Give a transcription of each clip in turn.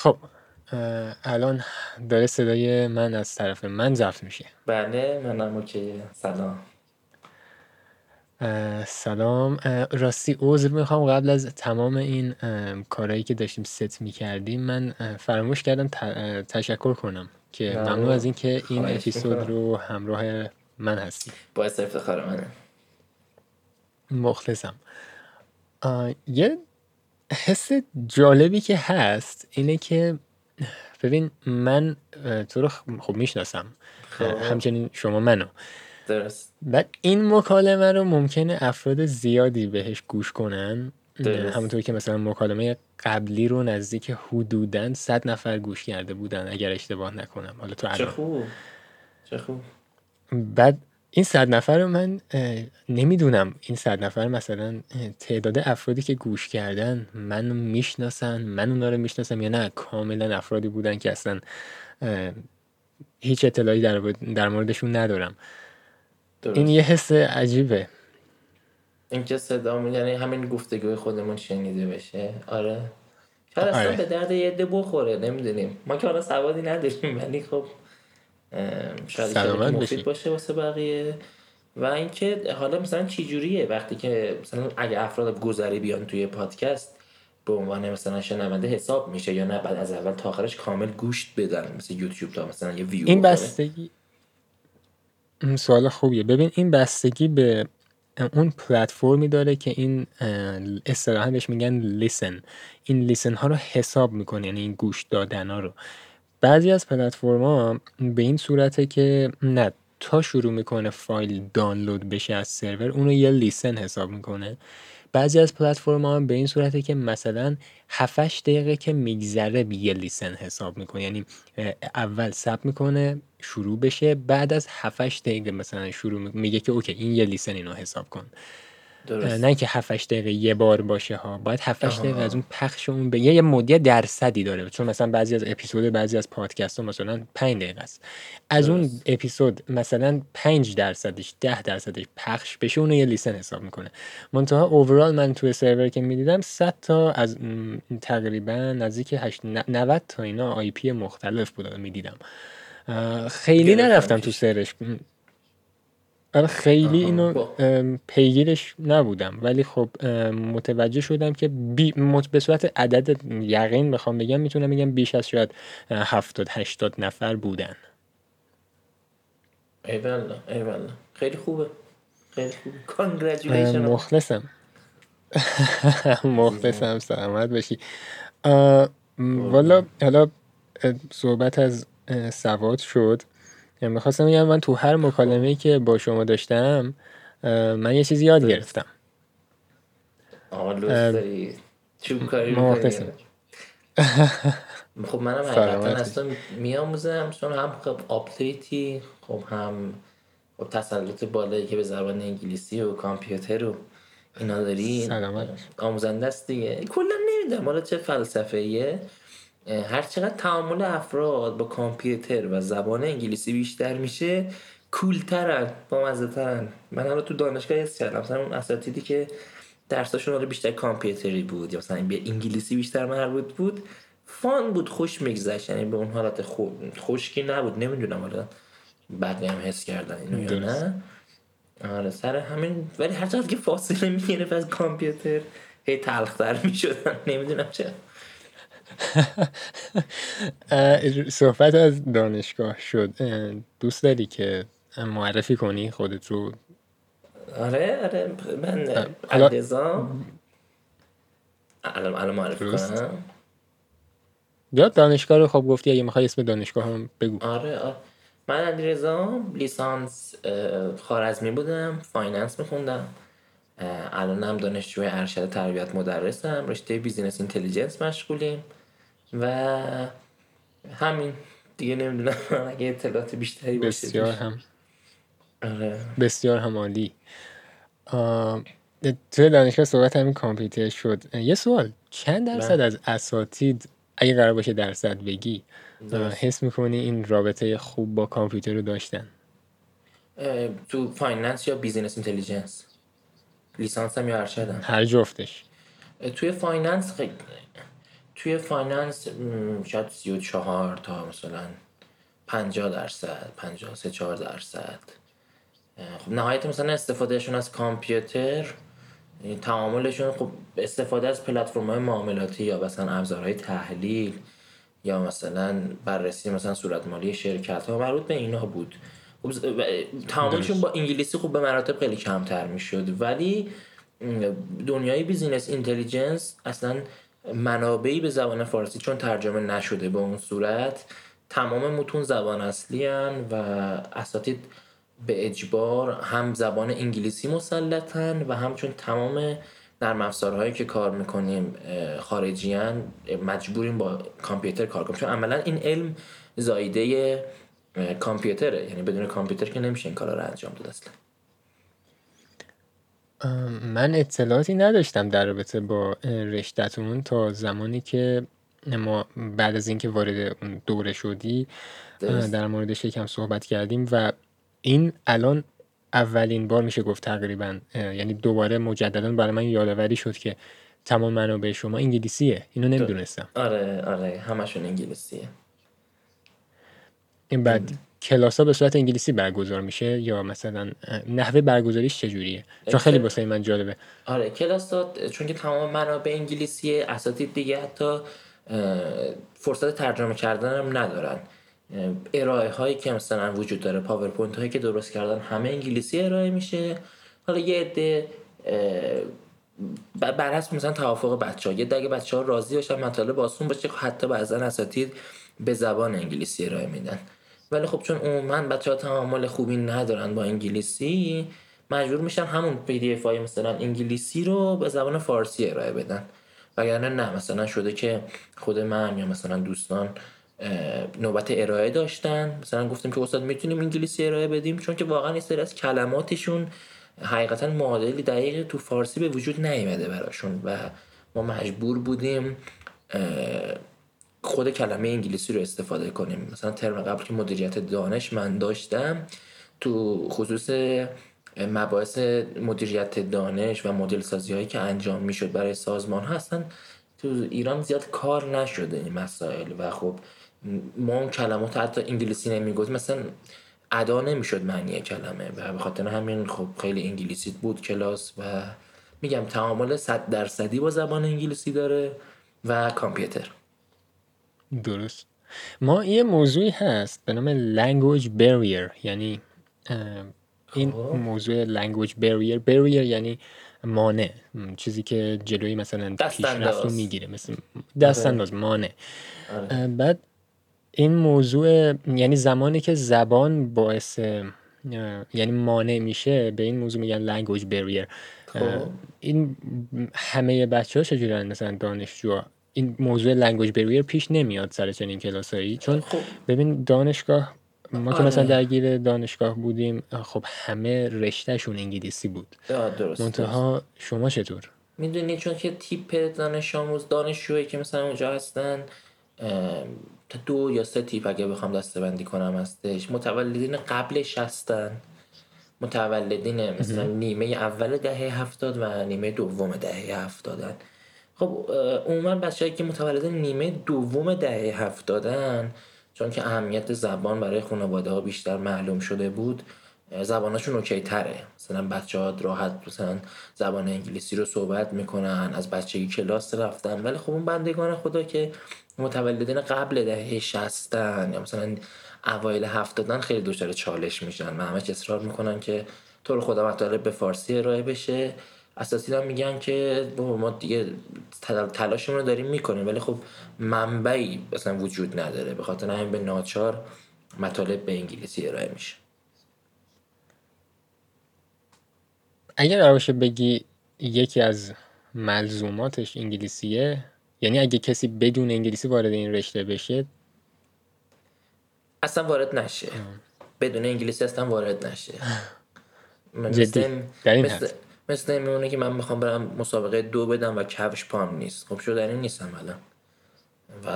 خب الان داره صدای من از طرف من ضبط میشه. بله منم اوکی. سلام. سلام. راستی عذر می‌خوام. قبل از تمام این کارهایی که داشتیم ست می‌کردیم من فراموش کردم تشکر کنم که ممنون از اینکه این اپیزود رو همراه من هستی باعث افتخار منه. مخلصم. یه حس جالبی که هست اینه که ببین من تو رو خب می‌شناسم. خب. همچنین شما منو. درست. بعد این مکالمه رو ممکنه افراد زیادی بهش گوش کنن. همونطور که مثلا مکالمه قبلی رو نزدیک حدودن صد نفر گوش کرده بودن اگر اشتباه نکنم. حالا تو چه خوب. چه خوب. بعد این صد نفر رو من نمی‌دونم. این صد نفر مثلا تعداد افرادی که گوش کردن من می‌شناسن من اونا رو می‌شناسم یا نه کاملا افرادی بودن که اصلا هیچ اطلاعی در, در موردشون ندارم. این یه حس عجیبه. اینکه صدا یعنی همین گفتگوی خودمون شنیده بشه. آره. شاید اصلا آره. به درد یه عده بخوره نمی‌دونیم. ما که حالا سوادی نداریم ولی خب شاید مفید باشه واسه بقیه. و اینکه حالا مثلا چی جوریه؟ وقتی که مثلا اگه افراد گذری بیان توی پادکست به عنوان مثلا شنونده حساب میشه یا نه؟ بعد از اول تا آخرش کامل گوشت بدن. مثل یوتیوب تا مثلا یه ویو این بستگی سوال خوبیه. ببین این بستگی به اون پلتفرمی داره که این اصطلاحا بهش میگن لیسن این لیسن ها رو حساب می‌کنه یعنی این گوش دادن ها رو. بعضی از پلتفرما به این صورته که نه تا شروع می‌کنه فایل دانلود بشه از سرور اونو یه لیسن حساب می‌کنه. بعضی از پلتفرم ها به این صورته که مثلا 7 دقیقه که میگذره یه لیسن حساب می‌کنه. یعنی اول ثبت می‌کنه شروع بشه بعد از 7 دقیقه مثلا شروع میگه که اوکی این یه لیسن اینو حساب کن. درست. نه که 7 دقیقه یه بار باشه ها. باید 7 دقیقه از اون پخش اون به یه مدیه درصدی داره. چون مثلا بعضی از اپیزود بعضی از پادکست ها مثلا 5 دقیقه است. از درست. اون اپیزود مثلا 5 درصدش 10 درصدش پخش بشه اون یه لیسن حساب می‌کنه. منتها اوورال من توی سرور که می‌دیدم 100 تا از تقریبا نزدیک 90 تا اینا آی پی مختلف بود می‌دیدم. خیلی نرفتم تو سرش. آره خیلی اینو پیگیرش نبودم. ولی خب متوجه شدم که بی به صورت عدد یقین بخوام بگم می‌تونم بگم بیش از شاید هفتاد هشتاد نفر بودن. ایوالا ایوالا خیلی خوبه. خیلی خوبه مخلصم. مخلصم سلامت باشی. والا. حالا صحبت از سواد شد. می‌خواستم بگم من تو هر مکالمه ای که با شما داشتم من یه چیزی یاد گرفتم. داری. چوب کاری خب منم حقیقتا اصلا میاموزم چون هم خب update ی خب هم خب تسلط بالایی که به زبان انگلیسی و کامپیوتر و اینا داری آموزنده است دیگه. کلا نمی‌دونم حالا چه فلسفه ایه هر چقدر تعامل افراد با کامپیوتر و زبان انگلیسی بیشتر میشه cool ترن با مزه ترن من هم تو دانشگاه حس کردم. مثلا اون اساتیدی که درساشون رو بیشتر کامپیوتری بود یا مثلا به انگلیسی بیشتر مربوط بود فان بود خوش میگذشت. یعنی به اون حالت خوشکی نبود. نمی‌دونم حالا بعد هم حس کردن اینو یا نه. آره سر همین. ولی هر که فاصله می‌گرفت از کامپیوتر هی تلختر می‌شدن. نمی‌دونم چه صحبت از دانشگاه شد. دوست داری که معرفی کنی خودت رو؟ آره آره من علیرضا الان الان معرفی کنم. یا دانشگاه رو خب گفتی اگه می‌خوای اسم دانشگاه هم بگو. آره, آره. من علیرضا لیسانس خوارزمی بودم finance میخوندم. الانم دانشجوی ارشد تربیت مدرسم. رشته business intelligence مشغولیم. و همین. دیگه نمی‌دونم اگه اطلاعات بیشتری باشه بسیار هم. آره. بسیار هم عالی. توی دانشگاه صحبت همین کامپیوتر شد. یه سوال. چند درصد بله. از اساتید اگه قرار باشه درصد بگی حس می‌کنی این رابطه خوب با کامپیوتر رو داشتن؟ تو finance یا business intelligence؟ لیسانس هم یا ارشدم؟ هر جفتش. توی finance خیلی توی finance شاید 34 تا مثلا 50 درصد 50 3 4 درصد. خب نهایت مثلا استفادهشون از کامپیوتر تعاملشون خب استفاده از پلتفرم های معاملاتی یا مثلا ابزارهای تحلیل یا مثلا بررسی مثلا صورت مالی شرکت ها مربوط به اینا بود. خب تعاملشون با انگلیسی خب به مراتب خیلی کمتر می‌شد. ولی دنیای business intelligence اصلا منابعی به زبان فارسی چون ترجمه نشده به اون صورت تمام متون زبان اصلین و اساتید به اجبار هم زبان انگلیسی مسلطن و هم چون تمام نرم افزارهایی که کار می‌کنیم خارجی‌ان مجبوریم با کامپیوتر کار کنیم. چون عملا این علم زاییده کامپیوتره. یعنی بدون کامپیوتر که نمیشه این کارا رو انجام داد اصلا. من اطلاعاتی نداشتم در رابطه با رشتهتون تا زمانی که ما بعد از اینکه وارد اون دوره شدی در موردش یکم صحبت کردیم و این الان اولین بار میشه گفت تقریبا یعنی دوباره مجددا برای من یادآوری شد که تمام منابع شما انگلیسیه. اینو نمی‌دونستم. آره آره همشون انگلیسیه. این بعد کلاس ها به صورت انگلیسی برگزار میشه یا مثلا نحوه برگزاریش چجوریه؟ چون خیلی واسه من جالبه. آره کلاس ها چون که تمام منابع انگلیسیه اساتید دیگه حتی فرصت ترجمه کردن هم ندارن. ارائه هایی که مثلا وجود داره پاورپوینت هایی که درست کردن همه انگلیسی ارائه میشه. حالا یه عده بر حسب مثلا توافق بچه ها یا اگه بچه ها راضی باشن مطالب آسون باشه حتی بعضا اساتید به زبان انگلیسی ارائه میدن. ولی خب چون عموما بچه ها تعامل خوبی ندارن با انگلیسی مجبور میشن همون پی دی اف مثلا انگلیسی رو به زبان فارسی ارائه بدن. وگرنه نه مثلا شده که خود من یا مثلا دوستان نوبت ارائه داشتن. مثلا گفتیم که استاد می‌تونیم انگلیسی ارائه بدیم؟ چون که واقعا این سری از کلماتشون حقیقتا معادلی دقیق تو فارسی به وجود نیامده براشون و ما مجبور بودیم خود کلمه انگلیسی رو استفاده کنیم. مثلا ترم قبل که مدیریت دانش من داشتم تو خصوص مباحث مدیریت دانش و مدل سازی هایی که انجام می‌شد برای سازمان هستن تو ایران زیاد کار نشده این مسائل و خب ما اون کلمات حتی انگلیسی نمی‌گفتیم مثلا ادا نمی‌شد معنی کلمه و به خاطر همین خب خیلی انگلیسی بود کلاس و میگم تعامل صد درصدی با زبان انگلیسی داره و کامپیوتر. درست ما یه موضوعی هست به نام language barrier یعنی این خب. موضوع language barrier barrier یعنی مانع چیزی که جلوی مثلا پیشرفت رو می‌گیره مثل دست آره. انداز مانع آره. بعد این موضوع یعنی زمانی که زبان باعث یعنی مانع میشه به این موضوع میگن language barrier خب. این همه بچه ها چجوری مثلا دانشجو این موضوع language barrier پیش نمیاد سر چنین کلاسایی. چون خب. ببین دانشگاه ما که مثلا آره. درگیر دانشگاه بودیم خب همه رشتهشون انگلیسی بود. درست منتها شما چطور؟ می‌دونی چون که تیپ دانش آموز دانشجویی که مثلا اونجا هستن تا دو یا سه تیپ اگه بخوام دسته بندی کنم هستش. متولدین قبلش هستن. متولدین مثلا نیمه اول دهه هفتاد و نیمه دوم دهه هفتادن. خب عموما بچه‌ای که متولد نیمه دوم دهه هفتادن چون که اهمیت زبان برای خانواده ها بیشتر معلوم شده بود زبانشون اوکی تره. مثلا بچه ها راحت مثلا زبان انگلیسی رو صحبت می‌کنن از بچگی کلاس رفتن. ولی خب اون بندگان خدا که متولدین قبل دهه شستن یا مثلا اوایل هفتادن خیلی دچار چالش میشن و همش اصرار می‌کنن که طور خدا مطالب به فارسی ارائه بشه. اساسی هم میگن که ما دیگه تلاشمون رو داریم می‌کنیم ولی خب منبعی مثلا وجود نداره. به خاطر همین به ناچار مطالب به انگلیسی ارائه میشه. اگر باشه بگی یکی از ملزوماتش انگلیسیه یعنی اگه کسی بدون انگلیسی وارد این رشته بشه؟ اصلا وارد نشه. بدون انگلیسی اصلا وارد نشه. جدی. در این مثل این میمونه که من می‌خوام برم مسابقه دو بدم و کفش پام نیست. خب شده این نیستم الان. و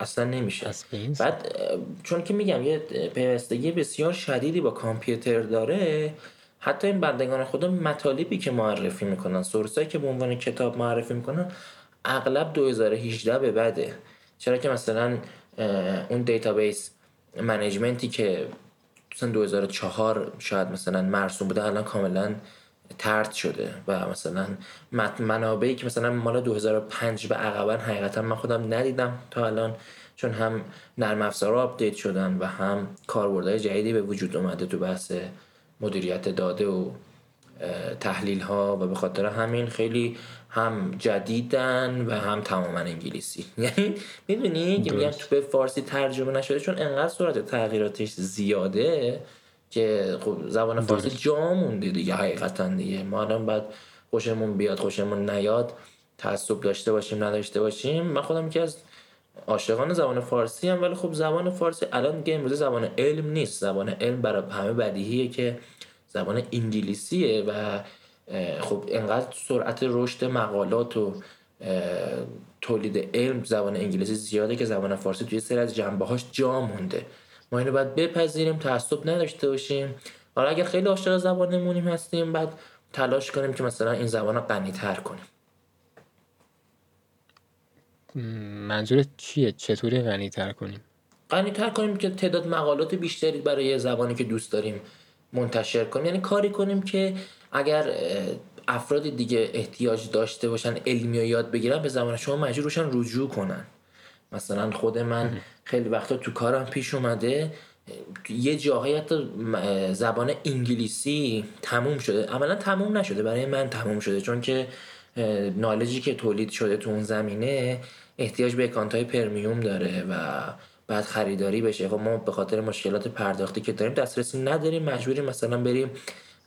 اصلا نمیشه. بعد چون که میگم یه پیوستگی بسیار شدیدی با کامپیوتر داره حتی این بندگان خدا مطالبی که معرفی می‌کنن سورسایی که به عنوان کتاب معرفی می‌کنن اغلب 2018 به بعده چرا که مثلا اون database management ی که مثلا 2004 شاید مثلا مرسوم بوده الان کاملا طرد شده و مثلا منابعی که مثلا مال 2005 به عقبا حقیقتا من خودم ندیدم تا الان چون هم نرم افزار update شدن و هم کاربردهای جدیدی به وجود اومده تو بحث مدیریت داده و تحلیل ها و به خاطر همین خیلی هم جدیدن و هم تماما انگلیسی. یعنی می‌دونی که میگم تو به فارسی ترجمه نشده چون انقدر صورت تغییراتش زیاده که خب زبان فارسی جا مونده دیگه حقیقتا دیگه. ما الان بعد خوشمون بیاد خوشمون نیاد تعصب داشته باشیم نداشته باشیم. من خودم که از عاشقان زبان فارسی هم ولی خب زبان فارسی الان دیگه امروزه زبان علم نیست. زبان علم برای همه بدیهیه که زبان انگلیسیه و خب انقدر سرعت رشد مقالات و تولید علم زبان انگلیسی زیاده که زبان فارسی توی سری از جنبه هاش جا مونده. ما اینو باید بپذیریم تعصب نداشته باشیم. حالا اگر خیلی عاشق زبانمونیم هستیم بعد تلاش کنیم که مثلا این زبان رو غنی تر کنیم. منظور چیه؟ چطوری غنی تر کنیم؟ غنی تر کنیم که تعداد مقالات بیشتری برای زبانی که دوست داریم منتشر کنیم. یعنی کاری کنیم که اگر افراد دیگه احتیاج داشته باشن علمی و یاد بگیرن به زبان شما مجبور روشن رجوع کنن. مثلا خود من خیلی وقتا تو کارم پیش اومده یه جاهایی حتی زبان انگلیسی تموم شده. عملا تموم نشده برای من تموم شده. چون که نالجی که تولید شده تو اون زمینه احتیاج به اکانت های premium داره و بعد خریداری بشه. خب ما به خاطر مشکلات پرداختی که داریم دسترسی نداریم. مجبوریم مثلا بریم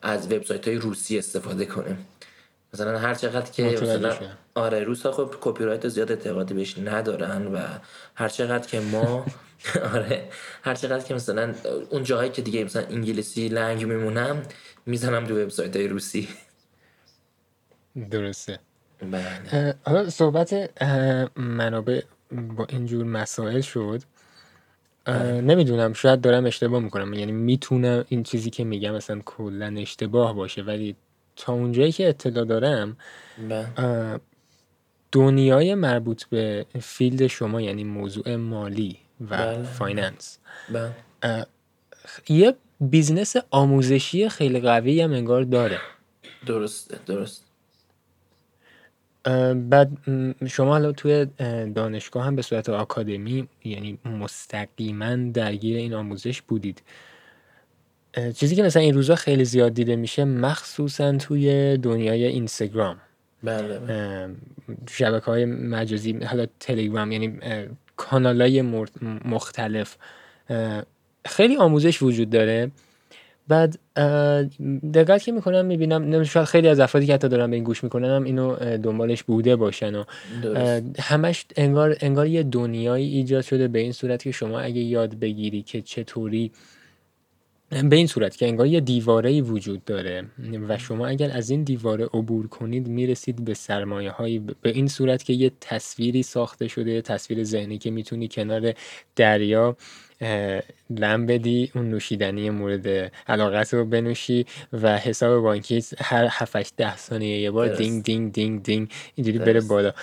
از وبسایت های روسی استفاده کنیم. مثلا هر چقدر که مثلا آره روس ها خب کپی رایت زیاد اعتقادی بهش ندارن و هر چقدر که ما آره هر چقدر که مثلا اون جاهایی که دیگه مثلا انگلیسی لنگ میمونم می‌زنم تو وبسایت های روسی. درسته. بله. حالا صحبت منابع با اینجور مسائل شد. بله. نمی‌دونم شاید دارم اشتباه می‌کنم. یعنی می‌تونم این چیزی که میگم مثلا کلا اشتباه باشه ولی تا اونجایی که اطلاع دارم بله. دنیای مربوط به field شما یعنی موضوع مالی و بله. finance یه business آموزشی خیلی قوی هم انگار داره درسته درست بعد شما حالا توی دانشگاه هم به صورت آکادمی یعنی مستقیما درگیر این آموزش بودید چیزی که مثلا این روزا خیلی زیاد دیده میشه مخصوصا توی دنیای اینستاگرام. بله, بله. شبکه های مجازی حالا تلگرام یعنی کانال های مختلف. خیلی آموزش وجود داره. بعد دقت که می‌کنم می‌بینم شاید خیلی از افرادی که حتی دارن به این گوش می‌کنن هم اینو دنبالش بوده باشن و همش انگار انگار یه دنیایی ایجاد شده به این صورت که شما اگه یاد بگیری که چطوری به این صورت که انگار یه دیواره وجود داره و شما اگر از این دیواره عبور کنید می‌رسید به سرمایه هایی به این صورت که یه تصویری ساخته شده تصویر ذهنی که می‌تونی کنار دریا لم بدی اون نوشیدنی مورد علاقت رو بنوشی و حساب بانکی هر 7 ده ثانیه یه بار دینگ دینگ دینگ دینگ اینجوری بره بالا.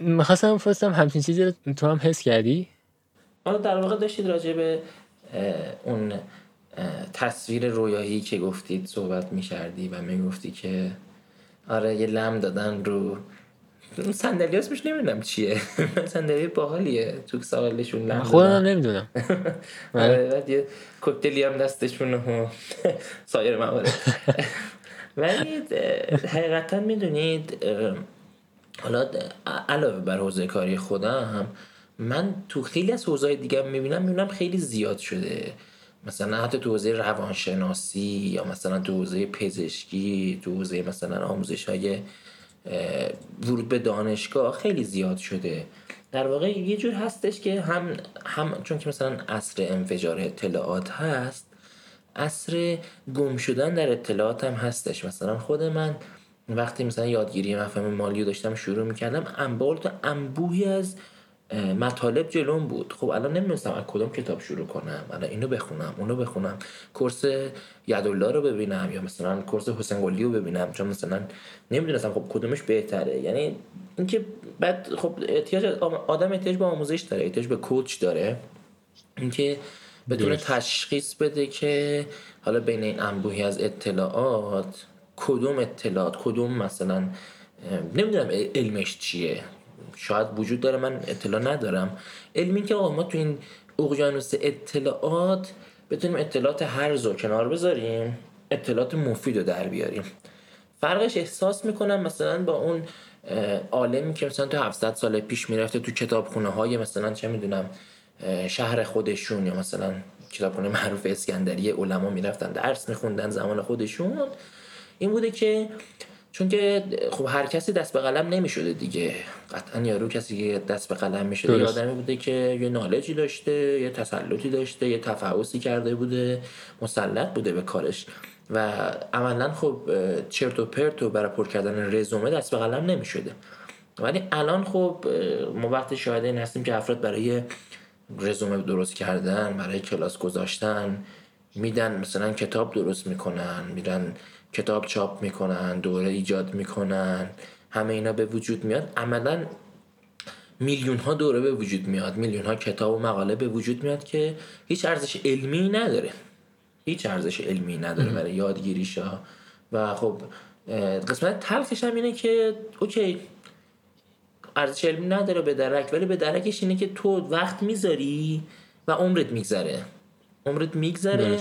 می‌خواستم فرستم همچین چیزی تو هم حس کردی؟ حالا در واقع داشتید راجع به اون تصویر رویایی که گفتید صحبت می‌کردی و می‌گفتی که آره یه لم دادن رو صندلی اسمش نمی‌دونم چیه. صندلی باحالیه. تو سوالشون لم خودم نمی‌دونم. آره بعد یه کوکتلی هم دستشون و سایر موارد. ولی حقیقتا می‌دونید حالا علاوه بر حوزه کاری خودم من تو خیلی از حوزه دیگه می‌بینم می‌بینم خیلی زیاد شده. مثلا حتی تو حوزه روانشناسی یا مثلا تو حوزه پزشکی تو حوزه مثلا آموزش های ورود به دانشگاه خیلی زیاد شده. در واقع یه جور هستش که هم, هم چون که مثلا اصر انفجار اطلاعات هست اصر گم شدن در اطلاعات هم هستش. مثلا خود من وقتی مثلا یادگیری مفهوم مالی رو داشتم شروع می‌کردم انبار تو انبوهی از مطالب جلوم بود. خب الان نمی‌دونستم از کدام کتاب شروع کنم. الان اینو بخونم اونو بخونم. کورس یدالله رو ببینم یا مثلا کورس حسین قلی رو ببینم. چون مثلا نمی‌دونستم خب کدومش بهتره. یعنی اینکه بعد خب احتیاج آدم احتیاج به آموزش داره احتیاج به کوچ داره. اینکه بتونه تشخیص بده که حالا بین این انبوهی از اطلاعات کدوم اطلاعات کدوم مثلا نمی‌دونم علمش چیه. شاید وجود داره من اطلاع ندارم. علمی که آقا ما تو این اقیانوس اطلاعات بتونیم اطلاعات هر رو کنار بذاریم اطلاعات مفید رو در بیاریم. فرقش احساس می‌کنم مثلا با اون عالمی که مثلا تو 700 سال پیش می‌رفته تو کتابخونه های مثلا چه می‌دونم شهر خودشون یا مثلا کتابخونه معروف اسکندری علما می‌رفتن درس میخوندن زمان خودشون. این بوده که چون که خب هر کسی دست به قلم نمی‌شده دیگه. قطعا یارو کسی که دست به قلم می‌شده یه آدمی بوده که یه نالجی داشته یه تسلطی داشته یه تفحصی کرده بوده مسلط بوده به کارش. و عملا خب چرت و پرت و برای پر کردن رزومه دست به قلم نمی‌شده. ولی الان خب ما وقتی شاهده این هستیم که افراد برای رزومه درست کردن برای کلاس گذاشتن میدن مثلا کتاب درست می‌کنن میدن کتاب چاپ می‌کنن دوره ایجاد می‌کنن همه اینا به وجود میاد. عملا میلیون ها دوره به وجود میاد میلیون ها کتاب و مقاله به وجود میاد که هیچ ارزش علمی نداره. هیچ ارزش علمی نداره برای یادگیریش ها و خب قسمت تلخش هم اینه که اوکی ارزش علمی نداره به درک ولی به درکش اینه که تو وقت می‌ذاری و عمرت میگذره. عمرت میگذره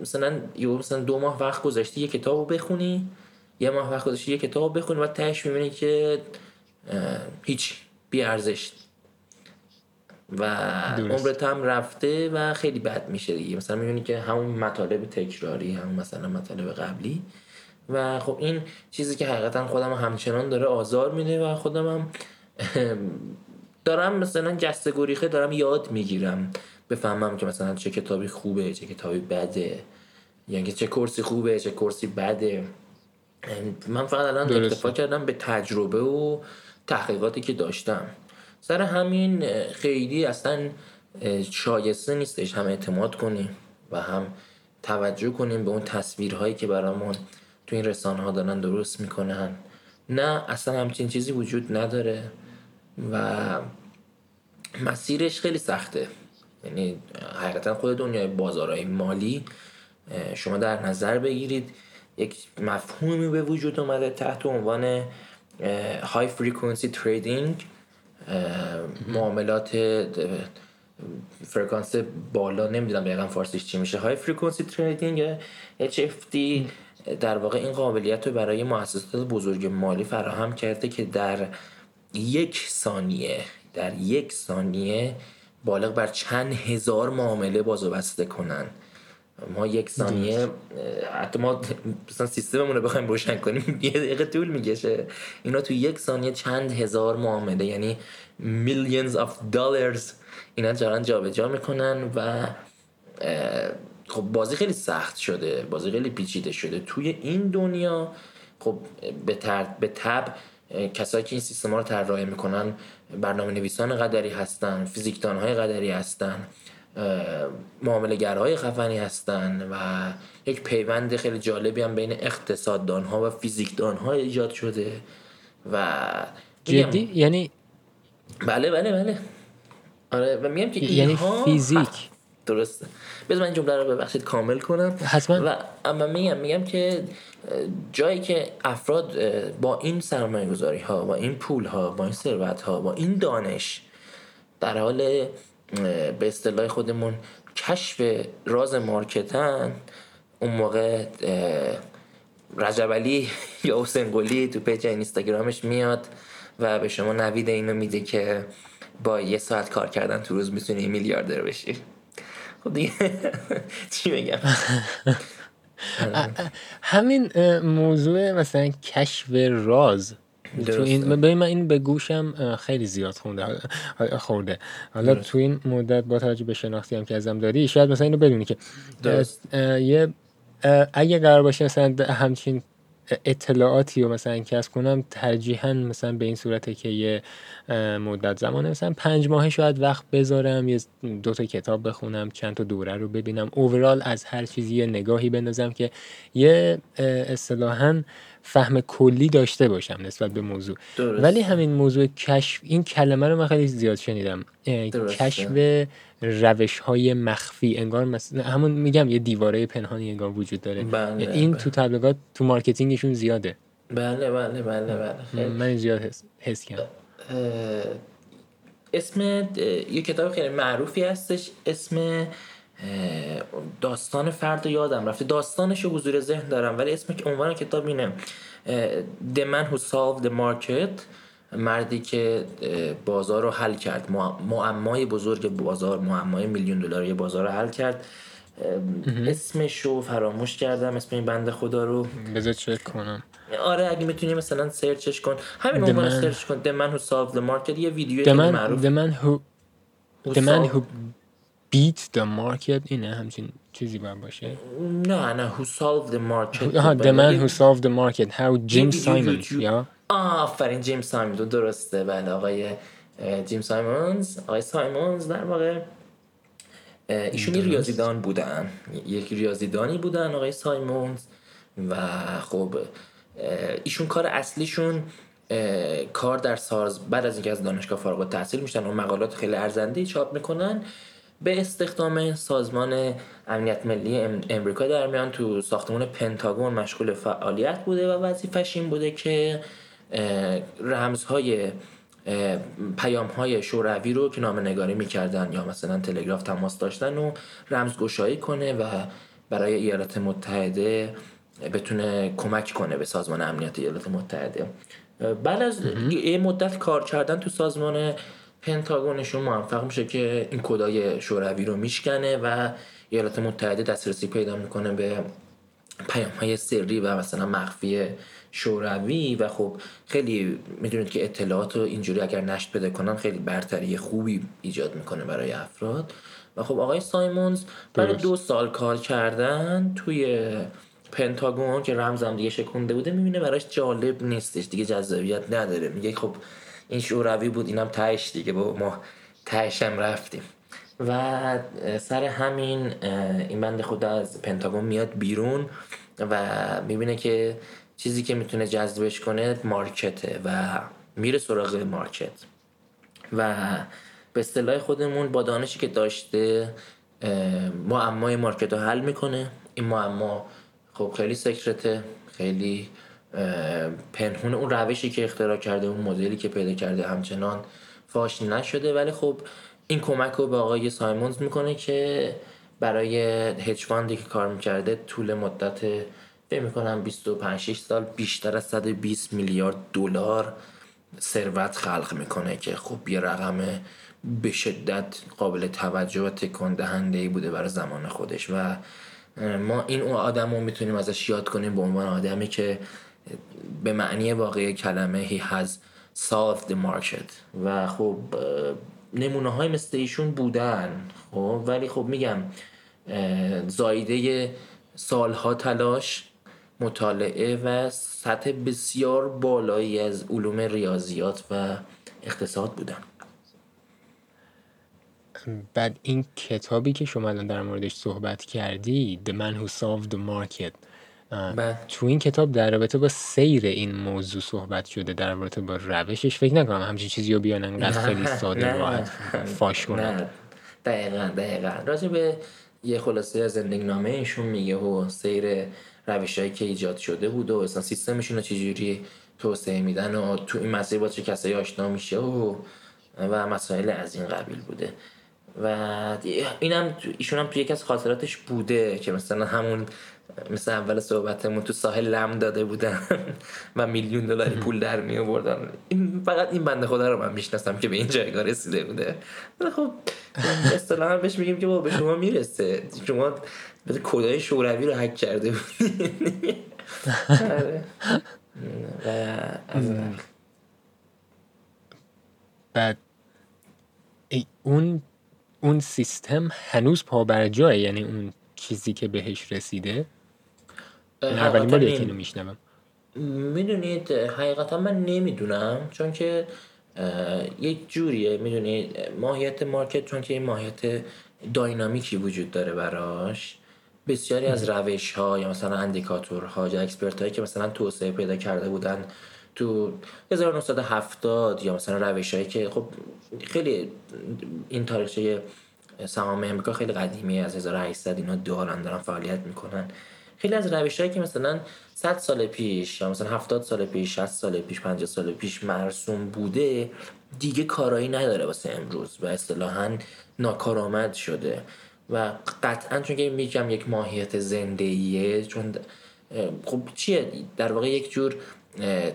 مثلا یه مثلا دو ماه وقت گذاشتی یه کتاب رو بخونی یه ماه وقت گذاشتی یه کتاب بخونی و تهش می‌بینی که هیچ بی ارزش و عمرت هم رفته و خیلی بد میشه دیگه. مثلا می‌بینی که همون مطالب تکراری همون مثلا مطالب قبلی. و خب این چیزی که حقیقتا خودم همچنان داره آزار میده و خودم هم دارم مثلا جسته گریخه دارم یاد می‌گیرم. بفهمم که مثلا چه کتابی خوبه چه کتابی بده. یعنی چه کورسی خوبه چه کورسی بده. من فقط الان اکتفا کردم به تجربه و تحقیقاتی که داشتم. سر همین خیلی اصلا شایسته نیستش هم اعتماد کنیم و هم توجه کنیم به اون تصویرهایی که برامون تو این رسانه ها دارن درست می‌کنن. نه اصلا همچین چیزی وجود نداره و مسیرش خیلی سخته. یعنی حقیقتا خود دنیای بازارهای مالی شما در نظر بگیرید یک مفهومی به وجود اومده تحت عنوان high frequency trading معاملات فرکانس بالا نمی‌دونم دقیقا فارسیش چی میشه high frequency trading HFT در واقع این قابلیت رو برای مؤسسات بزرگ مالی فراهم کرده که در یک ثانیه در یک ثانیه بالغ بر چند هزار معامله باز و بسته کنن. ما یک ثانیه حتی ما مثلا سیستممون رو بخوایم روشن کنیم یه دقیقه طول می‌کشه. اینا تو یک ثانیه چند هزار معامله یعنی millions of dollars. اینا جارن جابجا می‌کنن و خب بازی خیلی سخت شده بازی خیلی پیچیده شده. توی این دنیا خب به, به تب کسایی که این سیستم ها رو طراحی می‌کنن برنامه نویسان قدری هستن فیزیکدان های قدری هستن معامله گرهای خفنی هستن و یک پیوند خیلی جالبی هم بین اقتصاددان ها و فیزیکدان ها ایجاد شده و جدی؟ یعنی بله بله بله. آره و میگم که یعنی فیزیک. درسته. بذار من این جمله رو ببخشید کامل کنم. حتما. و اما میگم میگم که جایی که افراد با این سرمایه گذاری ها با این پول ها با این ثروت ها با این دانش در حال به اصطلاح خودمون کشف راز مارکتن اون موقع رجب علی یا حسین تو پیج اینستاگرامش میاد و به شما نوید اینو میده که با یه ساعت کار کردن تو روز می‌تونی میلیاردر بشی. خب دیگه. چی بگم؟ همین موضوع مثلا کشف راز. تو این من این به گوشم خیلی زیاد خونده. خورده. حالا تو این مدت با توجه به شناختی هم که ازم داری شاید مثلا اینو بدونی که یه اگه قرار باشه مثلا همچین اطلاعاتی رو مثلا کسب کنم ترجیحا مثلا به این صورته که یه مدت زمانه مثلا پنج ماهه شاید وقت بذارم یه دو تا کتاب بخونم چند تا دوره رو ببینم. اوورال از هر چیزی یه نگاهی بندازم که یه اصطلاحا فهم کلی داشته باشم نسبت به موضوع. ولی همین موضوع کشف این کلمه رو من خیلی زیاد شنیدم. کشف روش های مخفی انگار مثلا همون میگم یه دیواره پنهانی انگار وجود داره. بله این بله. تو تبلیغات تو مارکتینگشون زیاده. بله بله بله بله. من زیاد حس, حس کردم. اسم یه کتاب خیلی معروفی هستش. اسم داستان فرد یادم رفته. داستانش رو حضور ذهن دارم ولی اسم عنوان کتاب اینه The Man Who Solved the Market. مردی که بازار رو حل کرد. معمای بزرگ بازار معمای میلیون دلاری بازار رو حل کرد. اسمش رو فراموش کردم اسم این بنده خدا رو. بذار چک کنم. آره اگه می‌تونی مثلا سرچش کن. همین عنوان سرچ کن. The Man Who Solved the Market. یه ویدیو The man, معروف. The man who The man who beat the market. اینه همچین چیزی باید باشه. نه نه. Who Solved the Market. آها The man who solved the market. How Jim Simons یا؟ آفرین جیم سایمونز درسته. بله آقای جیم سایمونز. آقای سایمونز در واقع ایشون ریاضیدان بودن. یک ریاضیدانی بودن آقای سایمونز. و خب ایشون کار اصلیشون کار در ساز بعد از اینکه از دانشگاه فارغ التحصیل میشن و مقالات خیلی ارزنده چاپ می‌کنن به استخدام سازمان امنیت ملی امریکا در میان تو ساختمان پنتاگون مشغول فعالیت بوده و وظیفش این بوده که رمزهای پیام های شوروی رو که نامه نگاری می‌کردن یا مثلا تلگراف تماس داشتن و رمزگشایی کنه و برای ایالات متحده بتونه کمک کنه به سازمان امنیت ایالات متحده. بعد از یه مدت کار کردن تو سازمان پنتاگونشون موفق میشه که این کدای شوروی رو میشکنه و ایالات متحده دسترسی پیدا می‌کنه به پیام های سری و مثلا مخفی شوروی و خب خیلی می‌دونید که اطلاعات رو اینجوری اگر نشت بده کنن خیلی برتری خوبی ایجاد می‌کنه برای افراد. و خب آقای سایمونز برای دو سال کار کردن توی پنتاگون که رمزم دیگه شکونده بوده می‌بینه براش جالب نیستش دیگه جذابیت نداره. میگه خب این شوروی بود اینم تهش دیگه با ما تهشم رفتیم. و سر همین این بند خدا از پنتاگون میاد بیرون و می‌بینه که چیزی که می‌تونه جذبش کنه مارکته و میره سراغ مارکت. و به اصطلاح خودمون با دانشی که داشته معمای مارکت رو حل می‌کنه. این معما خب خیلی سکرته خیلی پنهون اون روشی که اختراع کرده اون مدلی که پیدا کرده همچنان فاش نشده. ولی خب این کمک رو به آقای سایمونز می‌کنه که برای هج که کار می‌کرده طول مدت فکر می‌کنم 25 6 سال بیشتر از 120 میلیارد دلار ثروت خلق می‌کنه که خب یه رقم به شدت قابل توجه و تکان دهنده ای بوده برای زمان خودش و ما این اون آدم رو می‌تونیم ازش یاد کنیم به عنوان آدمی که به معنی واقعی کلمه he has solved the market و خب نمونه های مثل ایشون بودن خب؟ ولی خب میگم زایده سالها تلاش مطالعه و سطح بسیار بالایی از علوم ریاضیات و اقتصاد بودن. بعد این کتابی که شما الان در موردش صحبت کردی The Man Who Solved the Market تو این کتاب در رابطه با سیر این موضوع صحبت شده در رابطه با روشش فکر نکنم همچین چیزی رو بیان انقدر خیلی ساده راحت فاش کنن دقیقا دقیقا. راجع به یه خلاصه از زندگی نامه ایشون میگه و سیر روش هایی که ایجاد شده بود و اصلا سیستمشون رو چجوری توسعه میدن و تو این مسیر با چه کسایی آشنا میشه و و مسائل از این قبیل بوده. و اینم ایشون هم تو یکی از خاطراتش بوده که مثلا همون مثل اول صحبتمون تو ساحل لم داده بودن و میلیون دلاری پول در می آوردن این فقط این بنده خدا رو من می‌شناسم که به این جایگاه رسیده بوده. خب اصطلاحا بهش میگیم که با به شما می‌رسه. شما کدای شوروی رو حک کرده بودید آره. بعد اون اون سیستم هنوز پا بر جای یعنی اون چیزی که بهش رسیده. این اولین باری که اینو میشنوم. می‌دونید حقیقتا من نمی‌دونم چون که یک جوریه می‌دونید ماهیت market چون که این ماهیت dynamic ی وجود داره براش. بسیاری از روش ها یا مثلا indicator ها یا expert هایی که مثلا توسعه پیدا کرده بودن تو 1970 یا مثلا روش هایی که خب خیلی این تاریخچه سهام امریکا خیلی قدیمی از 1800 اینا دارن دارن فعالیت می‌کنن. خیلی از روش هایی که مثلا 100 سال پیش یا مثلا 70 سال پیش 60 سال پیش 50 سال پیش مرسوم بوده دیگه کارایی نداره واسه امروز و اصطلاحا ناکارآمد شده و قطعا چون که میگم یک ماهیت زنده چون خب چیه؟ در واقع یک جور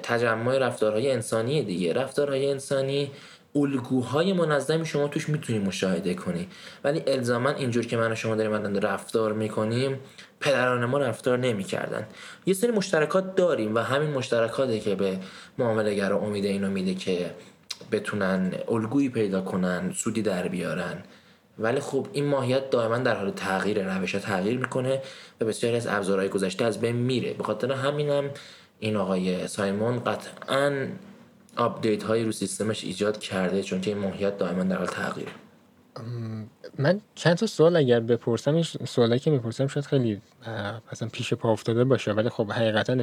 تجمع رفتارهای انسانی دیگه. رفتارهای انسانی الگوهای منظمی شما توش می‌تونی مشاهده کنی. ولی الزاما اینجور که من و شما داریم رفتار می‌کنیم پدران ما رفتار نمی‌کردن. یه سری مشترکات داریم و همین مشترکاته که به معاملهگرا امید اینو میده که بتونن الگویی پیدا کنن سودی در بیارن. ولی خب این ماهیت دائما در حال تغییر روش تغییر می‌کنه و بسیاری از ابزارهای گذشته از بین میره. به خاطر همینم این آقای سایمون قطعا update هایی رو سیستمش ایجاد کرده چون که این ماهیت دائما در حال تغییره. من چند تا سوال اگر بپرسم این سوالی که می‌پرسم شاید خیلی مثلا پیش پا افتاده باشه ولی خب حقیقتا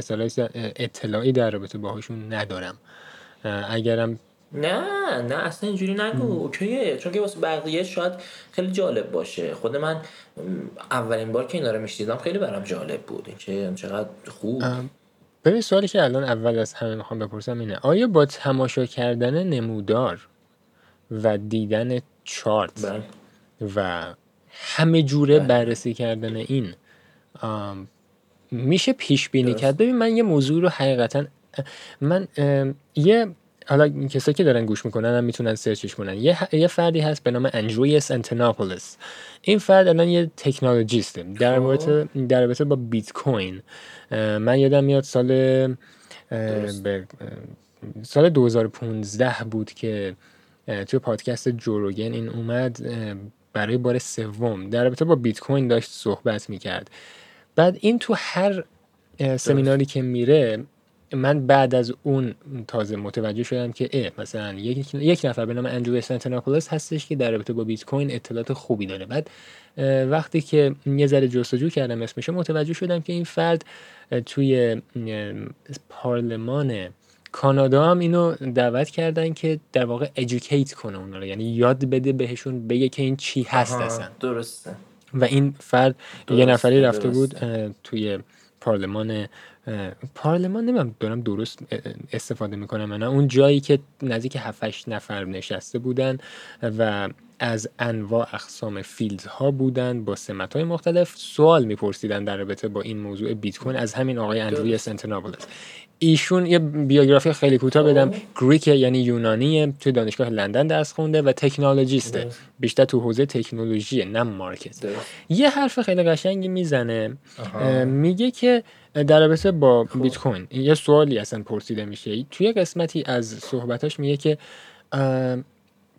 اطلاعی در رابطه باهاشون ندارم. اگرم نه نه اصلا اینجوری نگو. اوکیه. چون که واسه بقیه شاید خیلی جالب باشه. خود من اولین بار که اینا رو میشنیدم خیلی برام جالب بود. اینکه چقدر خوب. ببین سوالی که الان اول از همه می‌خوام بپرسم اینه آیا با تماشا کردن نمودار و دیدن چارت بله. و همه جوره بله. بررسی کردن این میشه پیش بینی کرد ببین من یه موضوع رو حقیقتا من یه حالا کسایی که دارن گوش می‌کنن هم می‌تونن سرچش کنن یه, یه فردی هست به نام اندرویس انتناپولس این فرد الان یه تکنولوژیسته در خب. رابطه در رابطه با بیت کوین من یادم میاد سال سال 2015 بود که توی پادکست جوروگن این اومد برای بار سوم. در رابطه با بیت کوین داشت صحبت می‌کرد. بعد این تو هر سمیناری که میره من بعد از اون تازه متوجه شدم که اه مثلا یک, یک نفر به نام اندرو سنتناپولس هستش که در رابطه با بیت کوین اطلاعات خوبی داره. بعد وقتی که یه ذره جستجو کردم اسمش متوجه شدم که این فرد توی پارلمان کانادا هم اینو دعوت کردن که در واقع ادوکییت کنه اونا رو. یعنی یاد بده بهشون بگه که این چی هست اصلا. درسته. و این فرد یه نفری رفته بود توی پارلمان پارلمان نمیم دارم درست استفاده می‌کنم نه. اون جایی که نزدیک 7 نفر نشسته بودن و از انواع اقسام ها بودن با سمت های مختلف. سوال میپرسیدن در رابطه با این موضوع بیت کوین از همین آقای اندروی سنتنابلس ایشون یه بیوگرافی خیلی کوتاه بدم. گریک یعنی یونانیه توی دانشگاه لندن درس خونده و تکنولوژیسته. بیشتر تو حوزه تکنولوژی نه مارکت. یه حرف خیلی قشنگی می‌زنه. میگه که در رابطه با بیت کوین یه سوالی اصلا پرسیده میشه. توی قسمتی از صحبتاش میگه که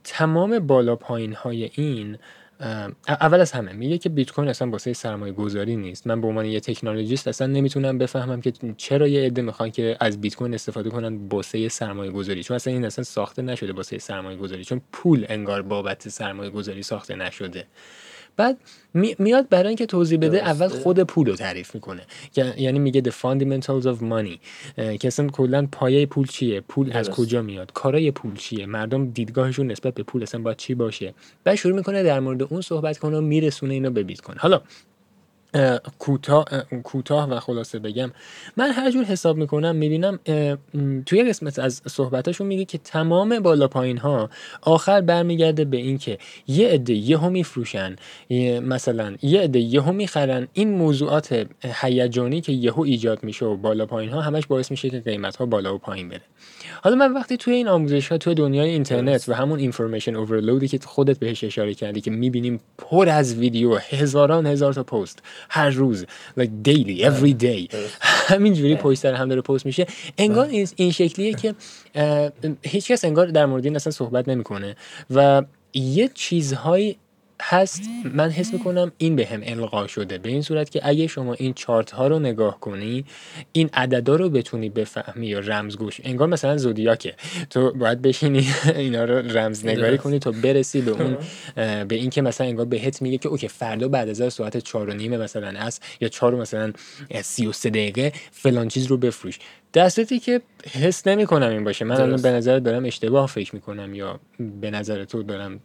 تمام بالا پایین های این اول از همه میگه که بیت کوین اصلا واسه سرمایه گذاری نیست. من به عنوان یه تکنولوژیست اصلا نمی‌تونم بفهمم که چرا یه عده می‌خوان که از بیت کوین استفاده کنن واسه سرمایه گذاری چون اصلا این اصلا ساخته نشده واسه سرمایه گذاری چون پول انگار بابت سرمایه گذاری ساخته نشده. بعد میاد برای اینکه توضیح بده اول خود پول رو تعریف می‌کنه. یعنی میگه the fundamentals of money. که اصلا کلا پایه پول چیه؟ پول از کجا میاد؟ کارای پول چیه؟ مردم دیدگاهشون نسبت به پول اصلا باید چی باشه؟ بعد شروع می‌کنه در مورد اون صحبت کنه و میرسونه اینو به بیت کوین حالا کوتاه کوتاه و خلاصه بگم. من هر جور حساب می‌کنم می‌بینم توی قسمت از صحبتاشون میگه که تمام بالا پایین ها آخر برمیگرده به اینکه یه عده یهو میفروشن مثلا یه عده یهو می‌خرن. این موضوعات هیجانی که یهو ایجاد میشه و بالا پایین ها همش باعث میشه که قیمت ها بالا و پایین بره. حالا من وقتی توی این آموزش ها توی دنیای اینترنت و همون اینفورمیشن اورلودی که خودت بهش اشاره کردی که می‌بینیم پر از ویدیو هزاران هزار تا پست هر روز like daily every day. همینجوری پشت سر هم داره پست میشه. انگار این شکلیه که هیچکس انگار در مورد این اصلا صحبت نمی‌کنه. و یه چیزهای هست من حس می‌کنم این به هم القا شده به این صورت که اگه شما این چارت ها رو نگاه کنی این عددا رو بتونی بفهمی یا رمزگوش. انگار مثلا زودیاکه. تو باید بشینی اینا رو رمز نگاری کنی تا برسی به اون به این که مثلا انگار بهت میگه که اوکی فردا بعد از ساعت 4 و نیم مثلا است یا 4 مثلا 33 دقیقه فلان چیز رو بفروش. دستی که حس نمی کنم این باشه. من الان به نظر دارم اشتباه فکر می‌کنم یا به نظر تو دارم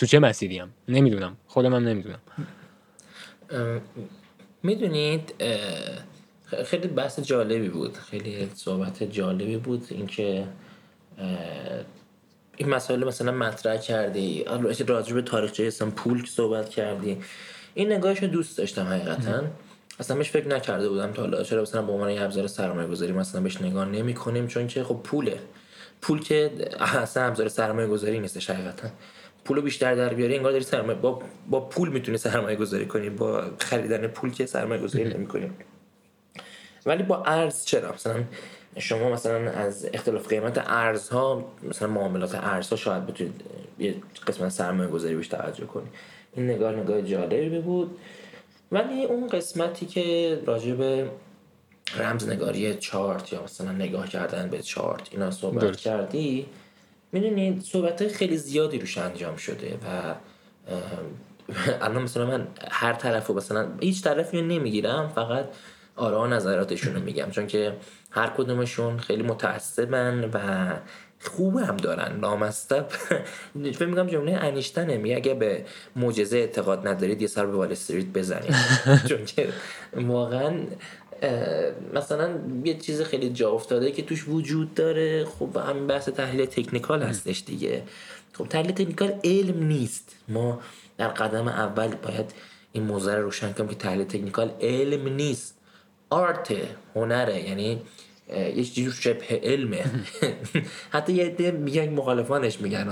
تو چه مسیریم نمی‌دونم. خودم هم نمی‌دونم. می‌دونید خیلی بحث جالبی بود. خیلی صحبت جالبی بود. اینکه این مسائل مثلا مطرح کردی راجع به تاریخچه اسم پول صحبت کردی. این نگاهش رو دوست داشتم حقیقتا. اصلا بهش فکر نکرده بودم تا حالا. چرا مثلا به عنوان یه ابزار سرمایه گذاری مثلا بهش نگاه نمی کنیم چون که خب پوله. پول که اصلا ابزار سرمایه گذاری نیستش حقیقتا. پول بیشتر در بیاری انگار داری سرمایه با, با پول می‌تونی سرمایه گذاری کنی با خریدن پول که سرمایه گذاری نمی کنیم ولی با ارز چرا؟ مثلا شما مثلا از اختلاف قیمت ارزها مثلا معاملات ارزها شاید بتونید یه قسمت سرمایه گذاری بیشتر توجه کنی. این نگاه نگاه جالبی بود. ولی اون قسمتی که راجع به رمزنگاری چارت یا مثلا نگاه کردن به چارت اینا صحبت کردی می‌دونید صحبت خیلی زیادی روش انجام شده و الان مثلا من هر طرف رو مثلا هیچ طرفی رو نمی‌گیرم فقط آرا نظراتشون رو میگم. چون که هر کدومشون خیلی متعصبن و خوب هم دارن لامستب فکر میگم جمله انیشتنه میگه اگه به معجزه اعتقاد ندارید یه سر به وال استریت بزنید. چون که واقعا مثلا یه چیز خیلی جا افتاده که توش وجود داره. خب همین بحث تحلیل تکنیکال هستش دیگه. خب تحلیل تکنیکال علم نیست. ما در قدم اول باید این موضوع رو روشن کنیم که تحلیل تکنیکال علم نیست. آرت هنره یعنی یه چیزی شبه علمه. حتی یه عده میگن مخالفانش میگن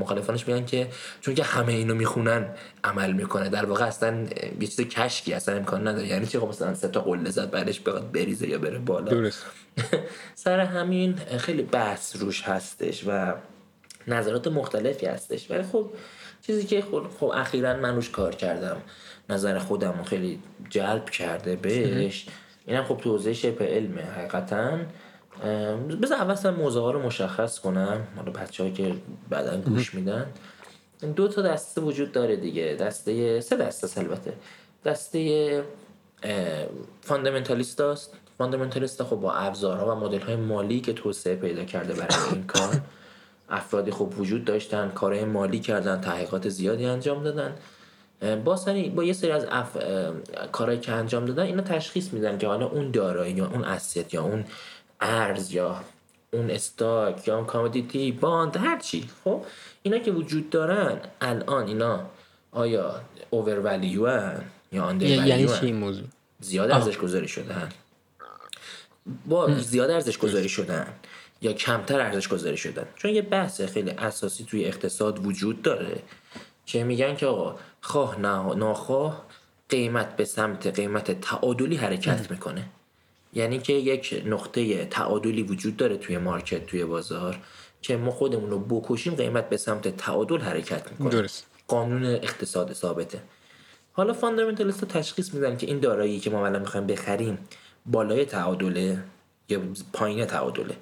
مخالفانش میگن که چون که همه اینو می‌خونن عمل می‌کنه. در واقع اصلا یه چیز کشکی اصلا امکان نداره. یعنی چی؟ خب مثلا سه تا قله زد بعدش بخواد بریزه یا بره بالا. درست. سر همین خیلی بحث روش هستش و نظرات مختلفی هستش. ولی خب چیزی که خب, خب اخیرا من روش کار کردم. نظر خودم خیلی جلب کرده بهش. اینم خب تو حوزه شبه علمه حقیقتا. بذار اول موضوع ها رو مشخص کنم. حالا بچه که بعدا گوش میدن. دو تا دسته وجود داره دیگه. دسته سه دسته البته. دسته فاندامنتالیست هست فاندامنتالیست خب با ابزارها و مدل های مالی که توسعه پیدا کرده برای این کار افرادی خب وجود داشتن کارهای مالی کردن تحقیقات زیادی انجام دادن. با سری با یه سری از اف... کارهایی که انجام دادن اینا تشخیص میدن که حالا اون دارایی یا اون asset یا اون ارز یا اون stock یا اون commodity bond هر چی. خب؟ اینا که وجود دارن الان اینا آیا اوور ولیو یا under یعنی چی موضوع؟ زیاد ارزش گذاری شدن با زیاد ارزش گذاری شدن یا کمتر ارزش گذاری شدن چون یه بحث خیلی اساسی توی اقتصاد وجود داره که میگن که آقا خواه ناخواه قیمت به سمت قیمت تعادلی حرکت می‌کنه. یعنی که یک نقطه تعادلی وجود داره توی مارکت توی بازار که ما خودمون رو بکشیم قیمت به سمت تعادل حرکت می‌کنه. درست. قانون اقتصاد ثابته. حالا فاندامنتالیست تشخیص میدن که این دارایی که ما الان می‌خوایم بخریم بالای تعادله یا پایین تعادله.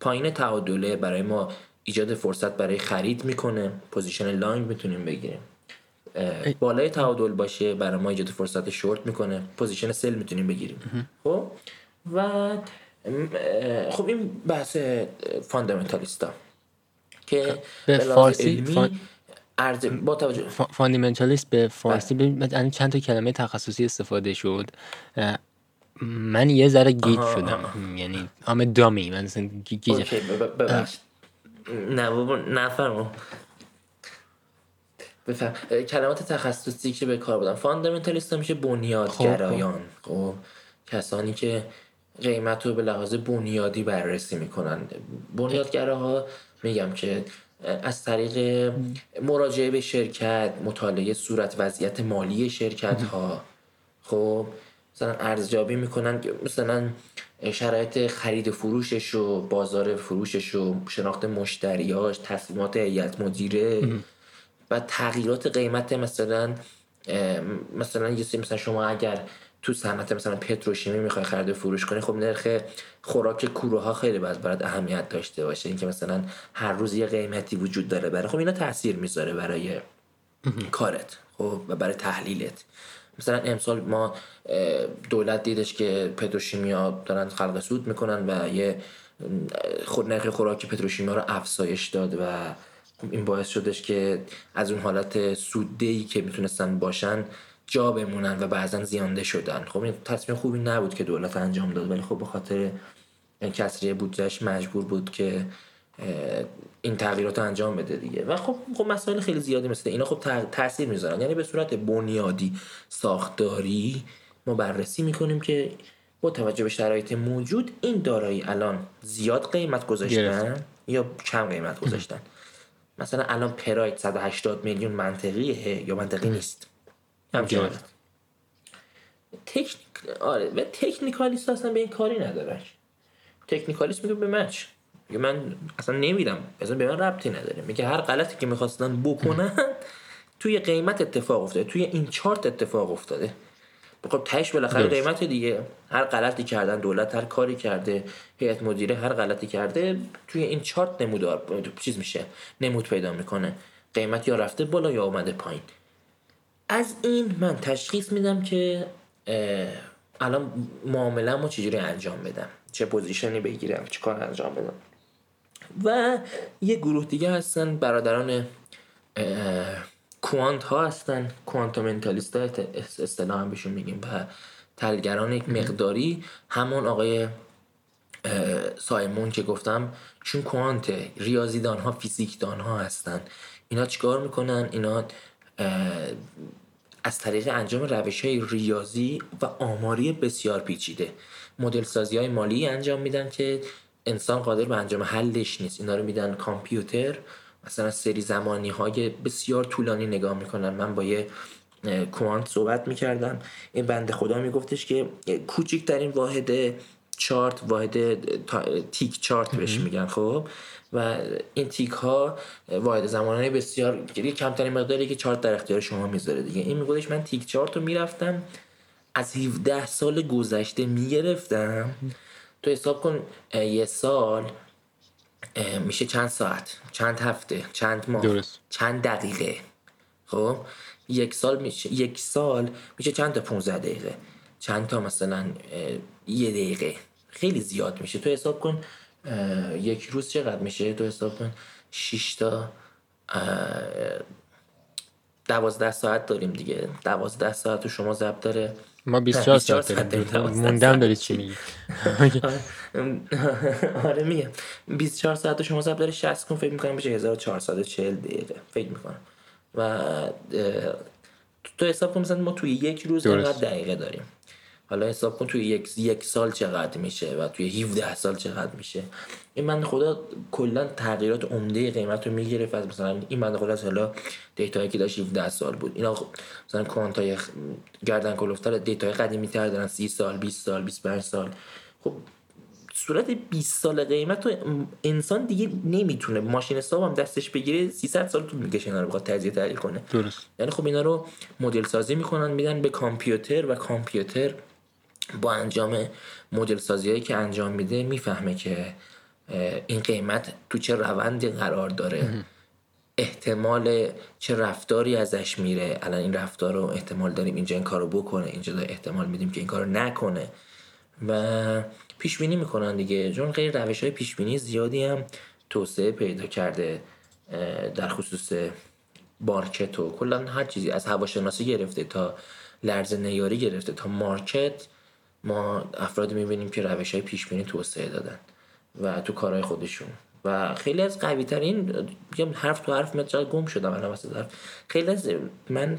پایین تعادله برای ما ایجاد فرصت برای خرید می‌کنه. position long می‌تونیم بگیریم. بالای تعادل باشه برای ما ایجاد فرصت شورت می‌کنه. position sell می‌تونیم بگیریم. خب؟ و خب این بحث fundamentalist ا که به فارسی فان... با توجه fundamentalist به فارسی بله. ببین چند تا کلمه تخصصی استفاده شد. من یه ذره گیج شدم. یعنی آم دامی من اصلا گیج نه بابا نفرمو بفهم. کلمات تخصصی که به کار بودن. فاندامنتالیست میشه بنیادگرایان. خب, خب. کسانی که قیمت رو به لحاظ بنیادی بررسی می‌کنن. بنیادگراها میگم که از طریق مراجعه به شرکت مطالعه صورت وضعیت مالی شرکت ها خب مثلا ارزیابی می‌کنن مثلا شرایط خرید فروشش و بازار فروشش و شناخت مشتریاش تصمیمات هیئت مدیره. و تغییرات قیمت مثلا مثلا یه مثلا شما اگر تو صنعت مثلا پتروشیمی می‌خوای خرید و فروش کنی خب نرخ خوراک کوره ها خیلی باید برات اهمیت داشته باشه. اینکه مثلا هر روز یه قیمتی وجود داره برای خب اینا تاثیر می‌ذاره برای کارت خب و برای تحلیلت. مثلا امسال ما دولت دیدش که پتروشیمیا دارن خلق سود می‌کنن و یه خود نرخ خوراک پتروشیمیا رو افزایش داد و این باعث شدش که از اون حالت سوددهی که می‌تونستن باشن جا بمونن و بعضا زیانده شدن. خب این تصمیم خوبی نبود که دولت انجام داد ولی خب به خاطر کسری بودجهش مجبور بود که این تغییرات انجام بده دیگه. و خب خب مسائل خیلی زیادی مثل اینا خب تاثیر می‌ذارن. یعنی به صورت بنیادی ساختاری ما بررسی می‌کنیم که با توجه به شرایط موجود این دارایی الان زیاد قیمت گذاشتن یا کم قیمت گذاشتن. مثلا الان پراید 180 میلیون منطقیه یا منطقی نیست؟ همچنان تکنیک آره و تکنیکالیست اصلا به این کاری نداره. تکنیکالیست میگه به مچ. میگه من اصلا نمیرم. اصلا به من ربطی نداره. میگه هر غلطی که می‌خواستن بکنن توی قیمت اتفاق افتاده توی این چارت اتفاق افتاده. خب تهش بالاخره قیمت دیگه. هر غلطی کردن دولت هر کاری کرده هیئت مدیره هر غلطی کرده توی این چارت نمودار چیز میشه نمود پیدا می‌کنه. قیمت یا رفته بالا یا اومده پایین. از این من تشخیص میدم که الان معامله ما چجوری انجام بدم؟ چه پوزیشنی بگیرم؟ چه کار انجام بدم؟ و یه گروه دیگه هستن برادران کوانت ها هستن کوانتومنتالیست ها اصطلاح هم بهشون میگیم و تلگران یک مقداری همون آقای سایمون که گفتم چون کوانت ریاضیدان ها فیزیکدان ها هستن. اینا چیکار می‌کنن؟ اینا از طریق انجام روش های ریاضی و آماری بسیار پیچیده. مدل سازی های مالی انجام میدن که انسان قادر به انجام حلش نیست. اینا رو میدن کامپیوتر مثلا سری زمانی های بسیار طولانی نگاه می‌کنن. من با یه کوانت صحبت می‌کردم. این بنده خدا میگفتش که کوچکترین واحد چارت واحد تیک چارت بهش میگن خب؟ و این تیک ها واحد زمانه بسیار کمترین مقداری که چارت در اختیار شما می‌ذاره دیگه. این میگفتش من تیک چارت رو می‌رفتم از 17 سال گذشته می‌گرفتم. تو حساب کن یه سال میشه چند ساعت چند هفته چند ماه درست. چند دقیقه. خب؟ یک سال میشه یک سال میشه چند تا 15 دقیقه؟ چند تا مثلا یه دقیقه؟ خیلی زیاد میشه. تو حساب کن یک روز چقدر میشه؟ تو حساب کن 6 تا دوازده ساعت داریم دیگه. دوازده ساعت رو شما ضبط داره. ما 24 ساعت داریم. موندم دارید چی میگی؟ آره میگم. 24 ساعت شما ضبط داره 60 کن فکر می‌کنم بشه 1440 دقیقه. فکر می‌کنم. و تو حساب کن مثلا ما توی یک روز انقدر دقیقه داریم. حالا حساب کن توی یک, یک سال چقدر میشه و توی 17 سال چقدر میشه. این بنده خدا کلا تغییرات عمده قیمت رو می‌گرفت از مثلا این بنده خدا حالا data یی که داشت 17 سال بود. اینا خب مثلا quant ای گردن کلفتر data ی قدیمی تر دارن 30 سال 20 سال 25 سال. خب صورت 20 سال قیمت رو انسان دیگه نمی‌تونه ماشین حساب هم دستش بگیره 300 سال طول می‌کشه اینا رو بخواد تجزیه تحلیل کنه. درست. یعنی خب اینا رو مدل سازی می‌کنن میدن به کامپیوتر و کامپیوتر با انجام مدل سازی هایی که انجام میده می‌فهمه که این قیمت تو چه روندی قرار داره. احتمال چه رفتاری ازش میره. الان این رفتار رو احتمال داریم اینجا این کارو بکنه. اینجا احتمال میدیم که این کارو نکنه. و پیش بینی می‌کنن دیگه. چون غیر روش های پیش بینی زیادی هم توسعه پیدا کرده در خصوص مارکت و کلا هر چیزی از هواشناسی گرفته تا لرز نیاری گرفته تا مارکت ما افراد می‌بینیم که روش های پیش بینی توسعه دادن. و تو کارهای خودشون. و خیلی از قوی ترین حرف تو حرف میاد گم شدم الان خیلی از من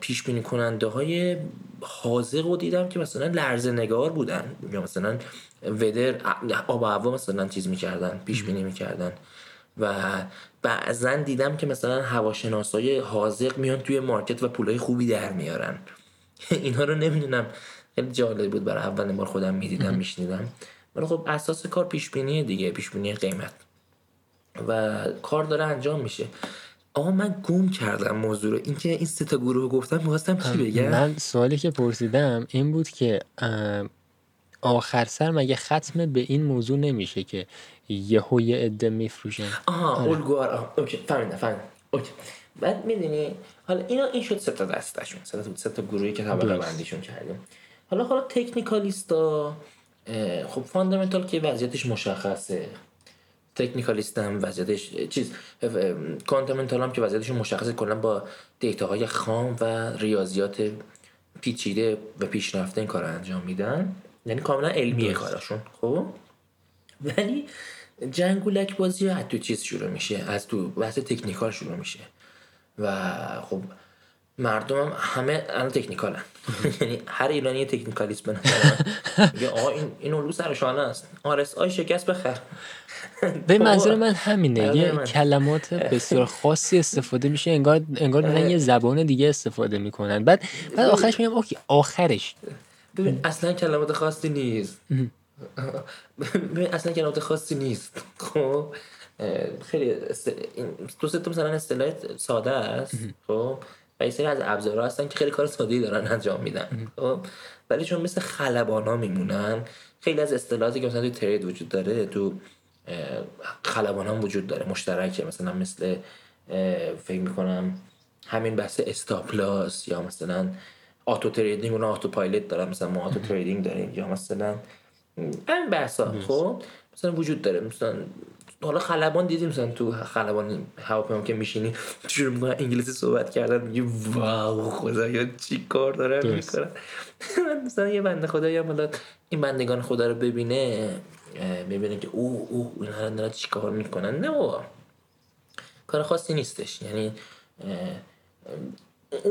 پیش بینی کننده های حاضق رو دیدم که مثلا لرزه نگار بودن. یا مثلا ودر آب و هوا مثلا چیز می‌کردن پیش بینی می‌کردن. و بعضا دیدم که مثلا هواشناسای حاضق میان توی مارکت و پولای خوبی در میارن. اینا رو نمی‌دونم. خیلی جالب بود. برای اولین بار خودم می‌دیدم میشنیدم. ولی خب اساس کار پیش بینی دیگه پیش بینی قیمت. و کار داره انجام میشه. آقا من گم کردم موضوع رو. اینکه این سه تا گروه گفتم می‌خواستم چی بگم؟ من سوالی که پرسیدم این بود که آخر سر مگه ختم به این موضوع نمیشه که یهو یه عده میفروشن؟ آها آره. الگوار اوکی فهمیدم فهمیدم. اوکی. بعد می‌دونی حالا اینا این شد سه تا دستشون. سه تا سه تا گروهی که طبقه بندیشون کردیم. حالا حالا تکنیکالیستا خب فاندامنتال که وضعیتش مشخصه. تکنیکالیست هم وضعیتش چیز کانتمنتال هم که وضعیتشون مشخصه کلا با دیتاهای خام و ریاضیات پیچیده و پیشرفته این کار انجام میدن. یعنی کاملا علمیه کارشون خب؟ ولی جنگولک بازی از تو چیز شروع میشه از تو بحث تکنیکال شروع میشه. و خب مردم هم همه الان تکنیکال یعنی هر ایرانی تکنیکالیست به میگه آقا این این اولو سر شانه است. آرس آی شکست بخر. به منظور من همینه. یه کلمات بسیار خاصی استفاده میشه انگار انگار دارن یه زبان دیگه استفاده می‌کنن. بعد بعد آخرش میگم اوکی آخرش. ببین اصلا کلمات خاصی نیست. ببین اصلا کلمات خاصی نیست. خب خیلی دو سه مثلا اصطلاح ساده است. خب و سری از ابزارها هستن که خیلی کار ساده دارن انجام میدن. خب ولی چون مثل خلبانا میمونن خیلی از اصطلاحاتی که مثلا توی ترید وجود داره تو خلبان هم وجود داره مشترکه. مثلا مثل فکر می‌کنم همین بحث stop loss یا مثلا auto trading اون autopilot دارن. مثلا ما auto trading داریم یا مثلا این بحثا. خب مثلا وجود داره. مثلا حالا خلبان دیدیم مثلا تو خلبان هواپیما که میشینی شروع می‌کنن انگلیسی صحبت کردن میگی wow خدایا چی کار دارن می‌کنن. مثلا یه بنده خدایی هم این بندگان خدا رو ببینه ببینه که او او اینا دارن چی کار می‌کنن. نه بابا. کار خاصی نیستش. یعنی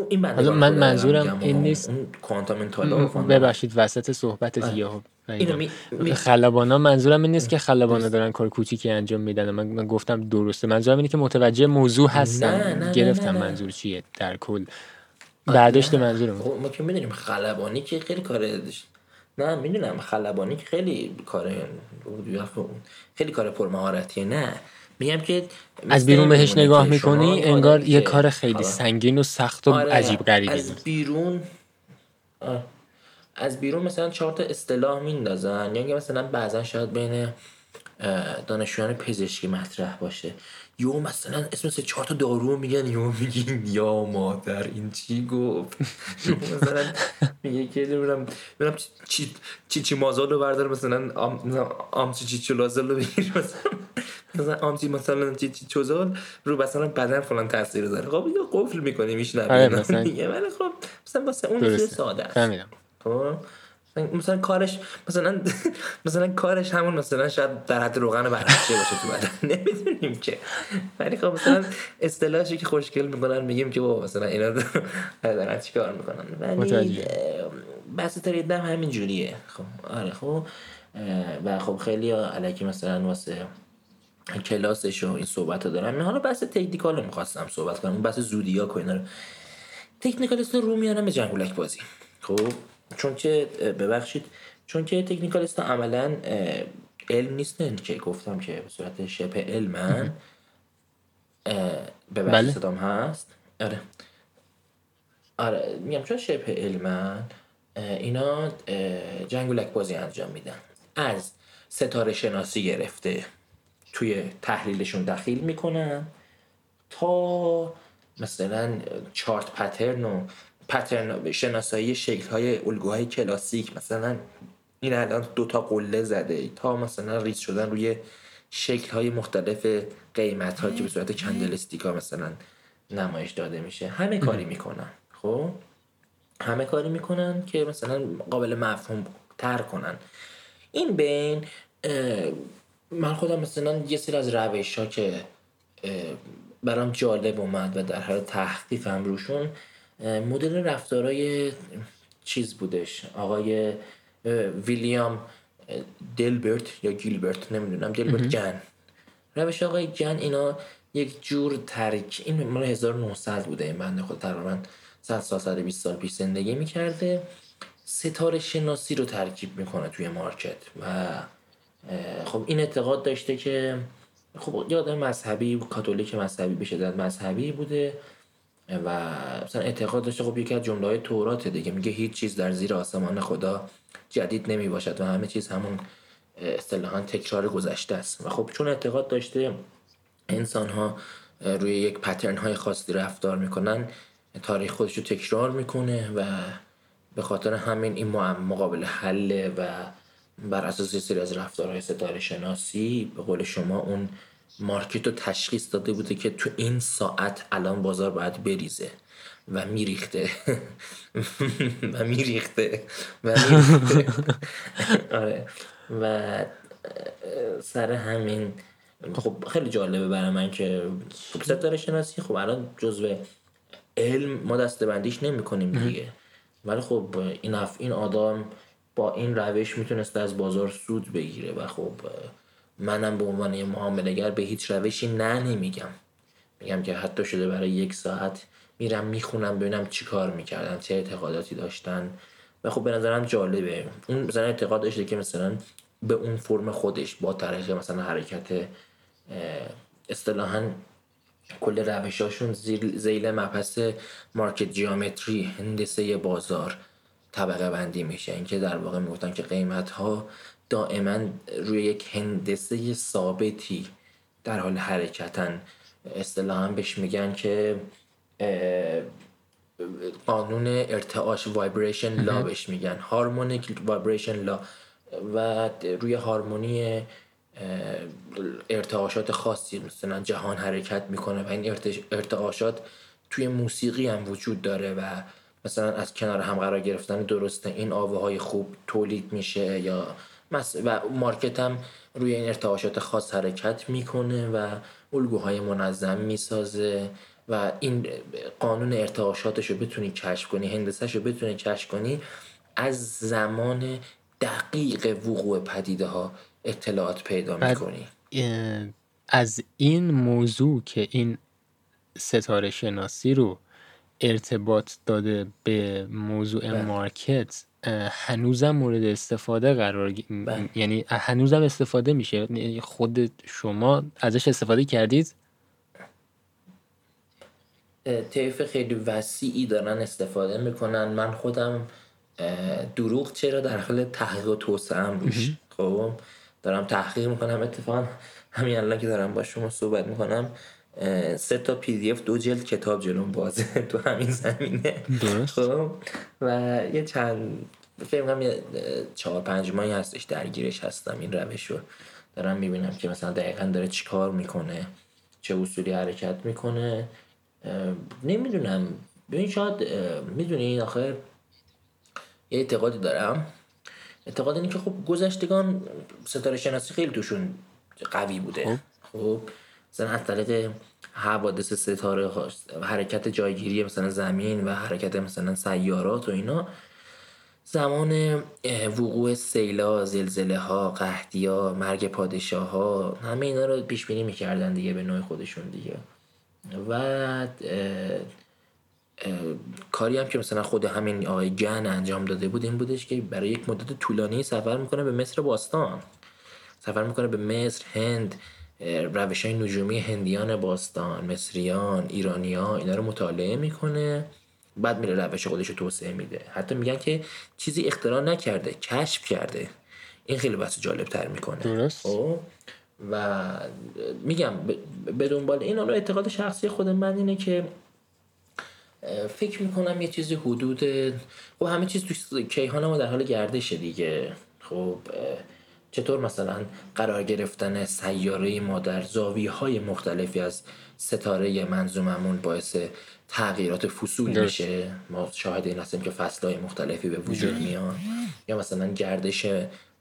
این من منظورم این نیست. کوانتامنتال ببخشید وسط صحبت یهو خلبانا منظورم این نیست که خلبانا دارن کار کوچیکی انجام میدن. من, من گفتم درسته. منظورم اینه که متوجه موضوع هستن گرفتم منظور چیه در کل. بعدش منظورم. خب، ما که می‌دونیم خلبانی که خیلی کار نه می‌دونم خلبانی که خیلی کار خیلی کار پرمهارتیه نه. میگم که از بیرون بهش نگاه می‌کنی انگار یه کار خیلی سنگین و سخت و آره عجیب غریبی از بیرون از بیرون مثلا چهار تا اصطلاح میندازن یعنی مثلا بعضا شاید بین دانشجویان پزشکی مطرح باشه. یو مثلا اسم سه چهار تا دارو میگن یو میگین یا مادر این چی گفت؟ مثلا میگه که نمی‌دونم ببینم چی چی چی مازال رو بردار مثلا آم چی چی چلازل رو بگیر مثلا مثلا آم چی مثلا چی چی چوزال رو مثلا بدن فلان تاثیر داره. خب اینو قفل می‌کنی میشنوی آره، مثلا ولی خب مثلا واسه اون ساده است. خب؟ مثلا کارش مثلا مثلا کارش همون مثلا شاید در حد روغن برنجه باشه تو بدن. نمی‌دونیم که ولی خب مثلا اصطلاحی که خوشگل می‌کنن میگیم که بابا مثلا اینا دارن چیکار می‌کنن. ولی بحث ترید همین جوریه. خب آره خب. و خب خیلی علکی مثلا واسه کلاسش و این صحبت ها دارم حالا بحث تکنیکال رو می‌خواستم صحبت کنم. بحث زودیاک و اینا رو تکنیکالیست رو میارم به جنگولک بازی. خب؟ چون که ببخشید چون که تکنیکالیست عملا علم نیستن که گفتم که به صورت شبه علمن ببخشید بله. صدام هست؟ آره. آره میگم چون شبه علمن اینا جنگولک بازی انجام میدن. از ستاره شناسی گرفته توی تحلیلشون دخیل می‌کنن تا مثلا چارت پترن و پترن شناسایی شکل های الگوهای کلاسیک. مثلا این الان دوتا قله زده. تا مثلا ریز شدن روی شکل های مختلف قیمت ها که به صورت کندلستیکا مثلا نمایش داده میشه. همه کاری می‌کنن. خب؟ همه کاری می‌کنن که مثلا قابل مفهوم تر کنن. این بین من خودم مثلا یه سری از روش ها که برام جالب اومد و در حال تحقیقم روشون مدل رفتارای چیز بودش. آقای ویلیام دلبرت یا گیلبرت نمی‌دونم. دلبرت جن. روش آقای جن اینا یک جور ترک این مال 1900 بوده. این بنده خود تقریبا 100 سال 120 سال پیش زندگی می‌کرده. ستاره شناسی رو ترکیب می‌کنه توی مارکت و خب این اعتقاد داشته که خب یه آدم مذهبی کاتولیک مذهبی به شدت مذهبی بوده. و مثلا اعتقاد داشته خب یکی از جمله های توراته دیگه میگه هیچ چیز در زیر آسمان خدا جدید نمی باشد و همه چیز همون اصطلاحا تکرار گذشته است. و خب چون اعتقاد داشته انسان ها روی یک پترن های خاصی رفتار می‌کنن تاریخ خودش رو تکرار می‌کنه و به خاطر همین این مقابل حل و بر اساس سری از رفتارهای ستاره شناسی به قول شما اون مارکت رو تشخیص داده بوده که تو این ساعت الان بازار باید بریزه و میریخته. و میریخته. و میریخته. آره. و سر همین خب خیلی جالبه برای من که خب ستاره شناسی خب الان جزو علم ما دستبندیش نمی کنیم دیگه. ولی خب این این آدم با این روش می‌تونست از بازار سود بگیره و خب منم به عنوان یه معاملگر به هیچ روشی نه نمیگم. میگم که حتی شده برای یک ساعت میرم می‌خونم ببینم چی کار می‌کردن چه اعتقاداتی داشتن. و خب به نظرم جالبه. اون مثلا اعتقاد داشته که مثلا به اون فرم خودش با طریق مثلا حرکت اصطلاحا کل روشاشون زیل مبحث مارکت جیامتری هندسه بازار طبقه بندی میشه. اینکه در واقع می‌گفتن که قیمت ها دائما روی یک هندسه ثابتی در حال حرکتن. اصطلاحا بهش میگن که قانون ارتعاش vibration law بهش میگن. harmonic vibration law و روی هارمونی ارتعاشات خاصی مثلا جهان حرکت می‌کنه و این ارتعاشات توی موسیقی هم وجود داره و مثلا از کنار هم قرار گرفتن درسته. این آواهای خوب تولید میشه یا و مارکت هم روی این ارتعاشات خاص حرکت می‌کنه و الگوهای منظم می‌سازه و این قانون ارتعاشاتش رو بتونی کشف کنی هندسهش رو بتونی کشف کنی از زمان دقیق وقوع پدیده ها اطلاعات پیدا می‌کنی از این موضوع که این ستاره شناسی رو ارتباط داده به موضوع بله. مارکت هنوزم مورد استفاده قرار بله. یعنی هنوزم استفاده میشه؟ یعنی خود شما ازش استفاده کردید؟ طیف خیلی وسیعی دارن استفاده می‌کنن. من خودم دروغ چرا در حال تحقیق و توسعه هم روش خب دارم تحقیق می‌کنم. اتفاقا همین الان که دارم با شما صحبت می‌کنم سه تا پی دی اف دو جلد کتاب جلوم بازه تو همین زمینه. درست. خب و یه چند فکر کنم یه چهار پنج ماهی هستش درگیرش هستم این روش رو. دارم می‌بینم که مثلا دقیقا داره چیکار می‌کنه چه اصولی حرکت می‌کنه. نمی‌دونم. ببین شاید می‌دونی آخه یه اعتقادی دارم. اعتقاد اینه که خب گذشتگان ستاره شناسی خیلی توشون قوی بوده. خب, خب، مثلا از طریق حوادث ستاره حرکت جایگیری مثلا زمین و حرکت مثلا سیارات و اینا زمان وقوع سیلا زلزله ها قحطی ها مرگ پادشاه ها همه اینا رو پیش بینی می‌کردن دیگه به نوع خودشون دیگه. و کاری هم که مثلا خود همین آقای گن انجام داده بود این بودش که برای یک مدت طولانی سفر می‌کنه به مصر باستان. سفر می‌کنه به مصر هند روش های نجومی هندیان باستان مصریان ایرانیان اینا رو مطالعه می‌کنه. بعد میره روش خودش رو توسعه میده. حتی میگن که چیزی اختراع نکرده کشف کرده. این خیلی بحث جالب تر می‌کنه. درست. خب؟ و میگم به دنبال این حالا اعتقاد شخصی خود من اینه که فکر می‌کنم یه چیزی حدود خب همه چیز تو کیهان ما در حال گردشه دیگه. خب چطور مثلا قرار گرفتن سیاره ما در زاویه های مختلفی از ستاره منظوممون باعث تغییرات فصول میشه؟ ما شاهد این هستیم که فصل های مختلفی به وجود میان. یا مثلا گردش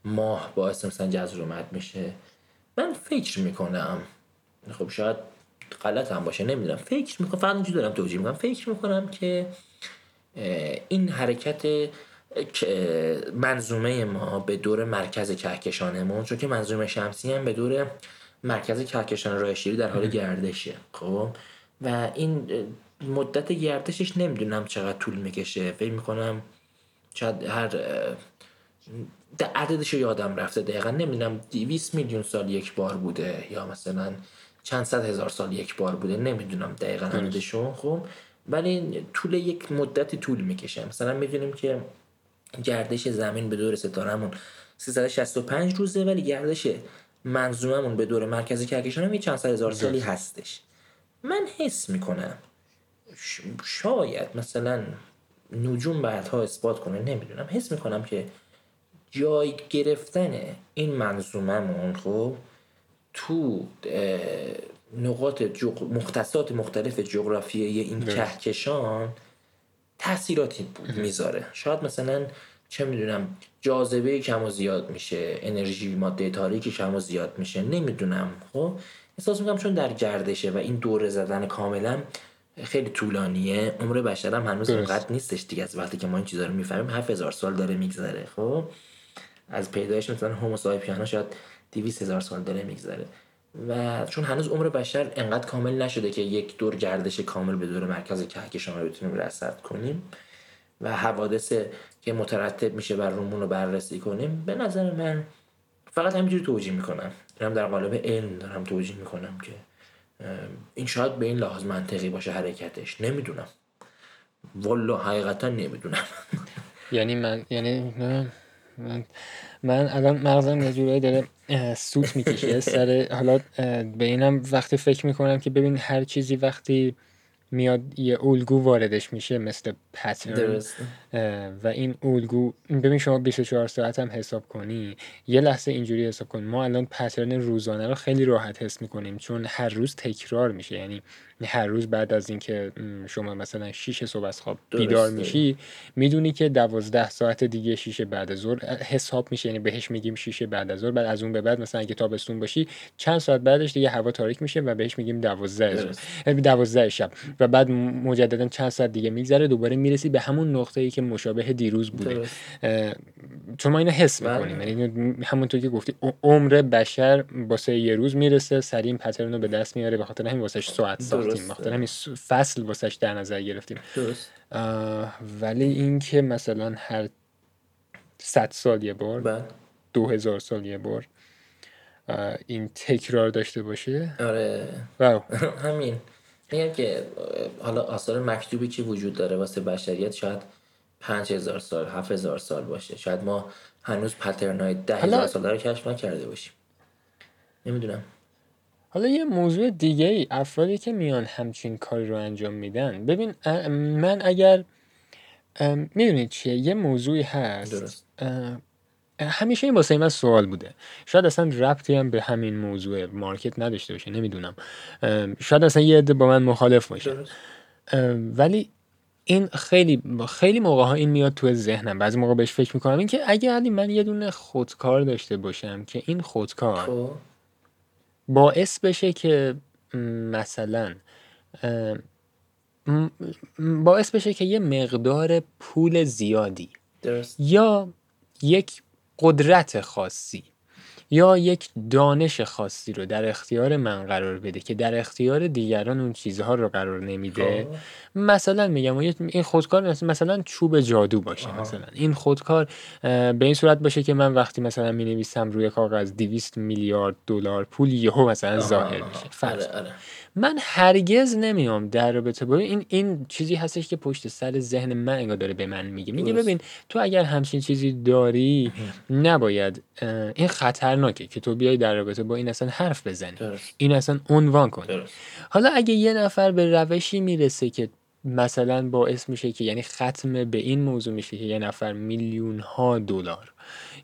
ماه باعث مثلا جذر میشه. من فکر می‌کنم خب شاید غلط هم باشه نمی‌دونم. فکر می‌کنم فقط اینجوری دارم توجیه می‌کنم فکر می‌کنم که این حرکت منظومه ما به دور مرکز کهکشانمون چون که منظومه شمسی هم به دور مرکز کهکشان راه شیری در حال گردشه خب؟ و این مدت گردشش نمی‌دونم چقدر طول می‌کشه. فکر می‌کنم شاید هر عددش رو یادم رفته دقیقا. نمی‌دونم 200 میلیون سال یک بار بوده یا مثلا چند صد هزار سال یک بار بوده. نمی‌دونم دقیقا عددشون خب؟ ولی طول یک مدتی طول می‌کشه. مثلا می‌دونیم که گردش زمین به دور ستارهمون. 365 روزه ولی گردش منظوممون به دور مرکز کهکشان هم چند صد هزار سالی هستش. من حس می‌کنم شاید مثلا نجوم بعدها اثبات کنه نمی‌دونم. حس می‌کنم که جای گرفتن این منظوممون خب تو نقاط جغ... مختصات مختلف جغرافیایی این کهکشان تاثیراتی می‌ذاره. شاید مثلا چه می‌دونم جاذبه کم و زیاد میشه انرژی ماده تاریکی کم و زیاد میشه نمی‌دونم خب؟ احساس می‌کنم چون در گردشه و این دوره زدن کاملا خیلی طولانیه. عمر بشر هم هنوز اونقدر نیستش دیگه. از وقتی که ما این چیزا رو می‌فهمیم 7000 سال داره میگذره خب؟ از پیدایش مثلا هومو سایپیانا شاید 200 هزار سال داره میگذره. و چون هنوز عمر بشر انقدر کامل نشده که یک دور گردش کامل به دور مرکز کهکشان رو بتونیم رصد کنیم و حوادث که مترتب میشه بر رومون رو بررسی کنیم به نظر من فقط همینجوری توجیه می‌کنم. دارم در قالب علم دارم توجیه می‌کنم که این شاید به این لحاظ منطقی باشه حرکتش. نمی‌دونم. والا حقیقتا نمی‌دونم. یعنی من یعنی من من الان مغزم یه جورایی داره سوت می‌کشه سر حالا به اینم وقتی فکر می‌کنم که ببین هر چیزی وقتی میاد یه الگو واردش میشه مثل پترن و این الگو ببین شما 24 ساعت هم حساب کنی یه لحظه اینجوری حساب کن. ما الان پترن روزانه رو خیلی راحت حس می‌کنیم چون هر روز تکرار میشه. یعنی هر روز بعد از اینکه شما مثلا 6 صبح از خواب بیدار میشی می‌دونی که 12 ساعت دیگه 6 بعد از ظهر حساب میشه یعنی بهش میگیم 6 بعد از ظهر بعد از اون به بعد مثلا اگه تابستون باشی چند ساعت بعدش دیگه هوا تاریک میشه و بهش میگیم 12 12 شب. و بعد مجددا چند ساعت دیگه میگذره دوباره می‌رسی به همون نقطه ای که مشابه دیروز بوده. چون ما اینو حس بله. می‌کنیم. یعنی همونطور که گفتی عمر بشر واسه یه روز می‌رسه سریع این پترن رو به دست میاره به خاطر همین واسه ساعت ساختیم به خاطر همین فصل واسش در نظر گرفتیم. درست. ولی اینکه مثلا هر صد سال یه بار بله. دو هزار سال یه بار این تکرار داشته باشه. آره. همین. میگم که حالا آثار مکتوبی که وجود داره واسه بشریت شاید پنج هزار سال هفت هزار سال باشه. شاید ما هنوز پترنای ده هزار سال رو کشف نکرده باشیم. نمی‌دونم. حالا یه موضوع دیگه ای افرادی که میان همچین کاری رو انجام میدن. ببین من اگر می‌دونید چیه؟ یه موضوعی هست. درست. همیشه این واسه من سوال بوده. شاید اصلا ربطی هم به همین موضوع مارکت نداشته باشه نمی‌دونم. شاید اصلا یه عده با من مخالف باشه. ولی این خیلی خیلی موقع ها این میاد تو ذهنم. بعضی موقع بهش فکر می‌کنم. این که اگه علی من یه دونه خودکار داشته باشم که این خودکار خب. باعث بشه که مثلا باعث بشه که یه مقدار پول زیادی درست. یا یک قدرت خاصی یا یک دانش خاصی رو در اختیار من قرار بده که در اختیار دیگران اون چیزها رو قرار نمیده؟ خب. مثلا میگم این خودکار مثلا چوب جادو باشه مثلا. این خودکار به این صورت باشه که من وقتی مثلا می نویسم روی کاغذ 200 میلیارد دلار پول یهو مثلا ظاهر میشه. آره آره. من هرگز نمیام در رابطه با این این چیزی هستش که پشت سر ذهن من انگار داره به من میگه. میگه ببین تو اگر همچین چیزی داری نباید این خطرناکه که تو بیای در رابطه با این اصلا حرف بزنی. این اصلا عنوان کنی. حالا اگه یه نفر به روشی می‌رسه که مثلا باعث میشه که یعنی ختم به این موضوع میشه که یه نفر میلیون ها دلار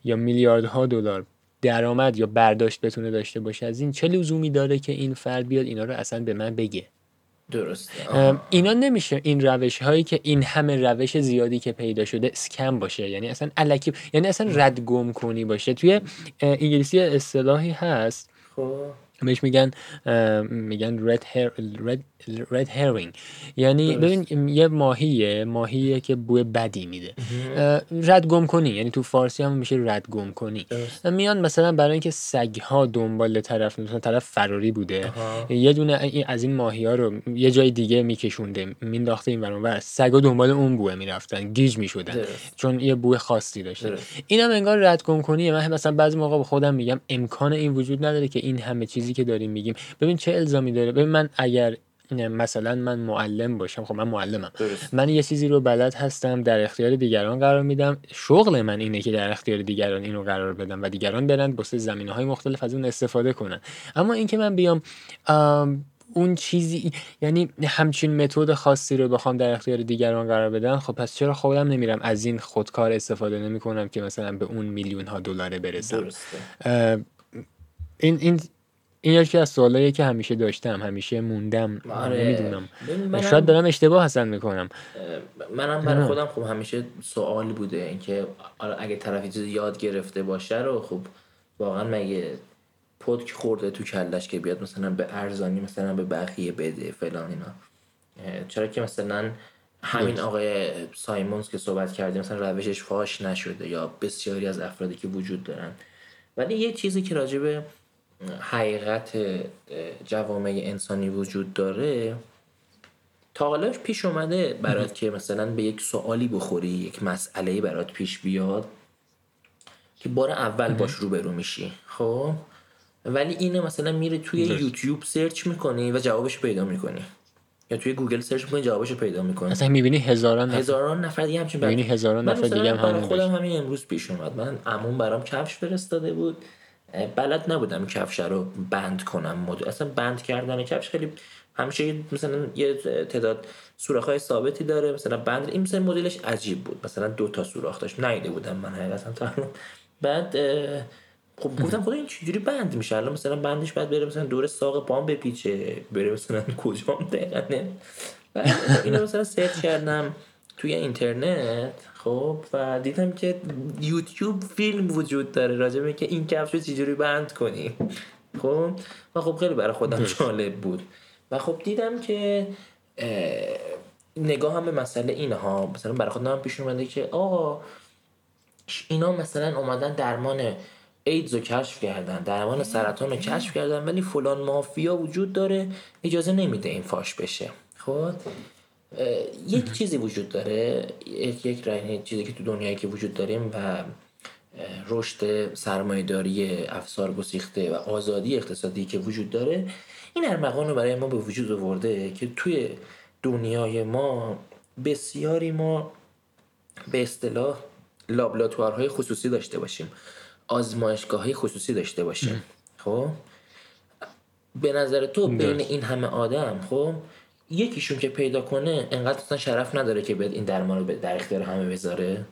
یا میلیاردها دلار درآمد یا برداشت بتونه داشته باشه از این چه لزومی داره که این فرد بیاد اینا رو اصلا به من بگه؟ درست اینا نمیشه این روش هایی که این همه روش زیادی که پیدا شده اسکم باشه؟ یعنی اصلا الکی یعنی اصلا رد گم کنی باشه؟ توی انگلیسی اصطلاحی هست. خب. بهش میگن میگن رد هر رد هرینگ یعنی ببین یه ماهیه ماهیه که بوی بدی میده. رد گم کنی. یعنی تو فارسی هم میشه رد گم کنی. میان مثلا برای اینکه سگ ها دنبال طرف مثلا طرف فراری بوده. یه دونه از این ماهی ها رو یه جای دیگه میکشونده مینداخته این برون ور. سگا دنبال اون بوه می‌رفتن گیج می‌شدن. چون یه بوی خاصی داشته اینم انگار رد گم کنی من مثلا بعضی موقع به خودم میگم امکان این وجود نداره که این همه چیزی که داریم میگیم. ببین چه الزامی داره؟ ببین من اگر مثلا من معلم باشم خب من معلمم. من یه چیزی رو بلد هستم در اختیار دیگران قرار میدم. شغل من اینه که در اختیار دیگران اینو قرار بدم و دیگران برن واسه زمینه های مختلف از اون استفاده کنن. اما اینکه من بیام اون چیزی یعنی همچین متد خاصی رو بخوام در اختیار دیگران قرار بدم خب پس چرا خودم نمیرم از این خودکار استفاده نمی کنم که مثلا به اون میلیون ها دلار برسم این این این یکی از سوالایی که همیشه داشتم همیشه موندم. آره. نمی‌دونم. شاید دارم اشتباه حسن می‌کنم. منم برای خودم خب همیشه سوال بوده اینکه آره اگه طرفی چیز یاد گرفته باشه رو خب واقعا مگه پدک خورده تو کلش که بیاد مثلا به ارزانی مثلا به بقیه بده فلان اینا. چرا که مثلا همین آقای سایمونز که صحبت کردیم مثلا روشش فاش نشده یا بسیاری از افرادی که وجود دارن. ولی یه چیزی که راجع حقیقت جوامع انسانی وجود داره. تا حالا پیش اومده برات که مثلا به یک سوالی بخوری یک مسئله برات پیش بیاد که بار اول باش روبرو میشی خب؟ ولی اینو مثلا میره توی یوتیوب search می‌کنی و جوابش پیدا می‌کنی. یا توی گوگل search می‌کنی جوابش پیدا می‌کنی. اصلا می‌بینی هزاران نفر. هزاران نفر دیگه همچین می‌بینی هزاران نفر دیگه هم همین خودم همین امروز پیش اومد. من عموم برام کفش فرستاده بود. بلد نبودم کفش رو بند کنم. مد... اصلا بند کردن کفش خیلی همیشه مثلا یه تعداد سوراخ های ثابتی داره. مثلا بند این مثلا مدلش عجیب بود. مثلا دو تا سوراخ داشت. نیده بودم من حقیقتا تا بعد خب گفتم خدا این چجوری بند میشه؟ الان مثلا بندش بعد بره مثلا دور ساق پام بپیچه. بره مثلا کجام؟ دقیقا. اینو مثلا سرچ کردم توی اینترنت. خب و دیدم که یوتیوب فیلم وجود داره. راجبه که این کفش رو چجوری بند کنی خب؟ و خب خیلی برای خودم جالب بود. و خب دیدم که نگاه هم به مسئله اینه ها مثلا برای خودم هم پیش اومده که آقا اینا مثلا اومدن درمان ایدز رو کشف کردن درمان سرطان رو کشف کردن ولی فلان مافیا وجود داره اجازه نمیده این فاش بشه. خب؟ یک چیزی وجود داره یک یک چیزی که تو دنیایی که وجود داریم و رشد سرمایهداری افسار گسیخته و آزادی اقتصادی که وجود داره این ارمغان رو برای ما به وجود آورده که توی دنیای ما بسیاری ما به اصطلاح لابلاتوارهای خصوصی داشته باشیم آزمایشگاه های خصوصی داشته باشیم خب؟ به نظر تو بین این همه آدم خب یکیشون که پیدا کنه انقدر اصلا شرف نداره که بیاد این درمان رو در اختیار همه بذاره.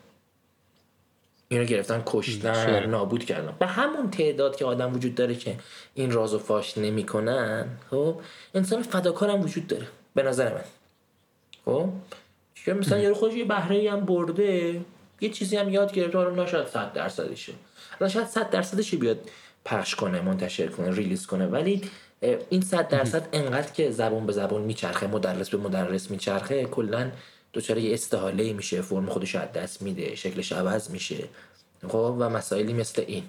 اینو گرفتن کشتن نابود کردن. به همون تعداد که آدم وجود داره که این راز و فاش نمی‌کنن خب انسان فداکار هم وجود داره. به نظر من. خب؟ که مثلا یارو خودش یه بهره هم برده یه چیزی هم یاد گرفته حالا نشاید 100 درصدشه. حالا شاید 100 درصدش بیاد پخش کنه منتشر کنه ریلیز کنه. ولی این صد درصد انقدر که زبون به زبون میچرخه مدرس به مدرس میچرخه کلا دچار یه استحاله میشه فرم خودش از دست میده شکلش عوض میشه. خب؟ و مسائلی مثل این.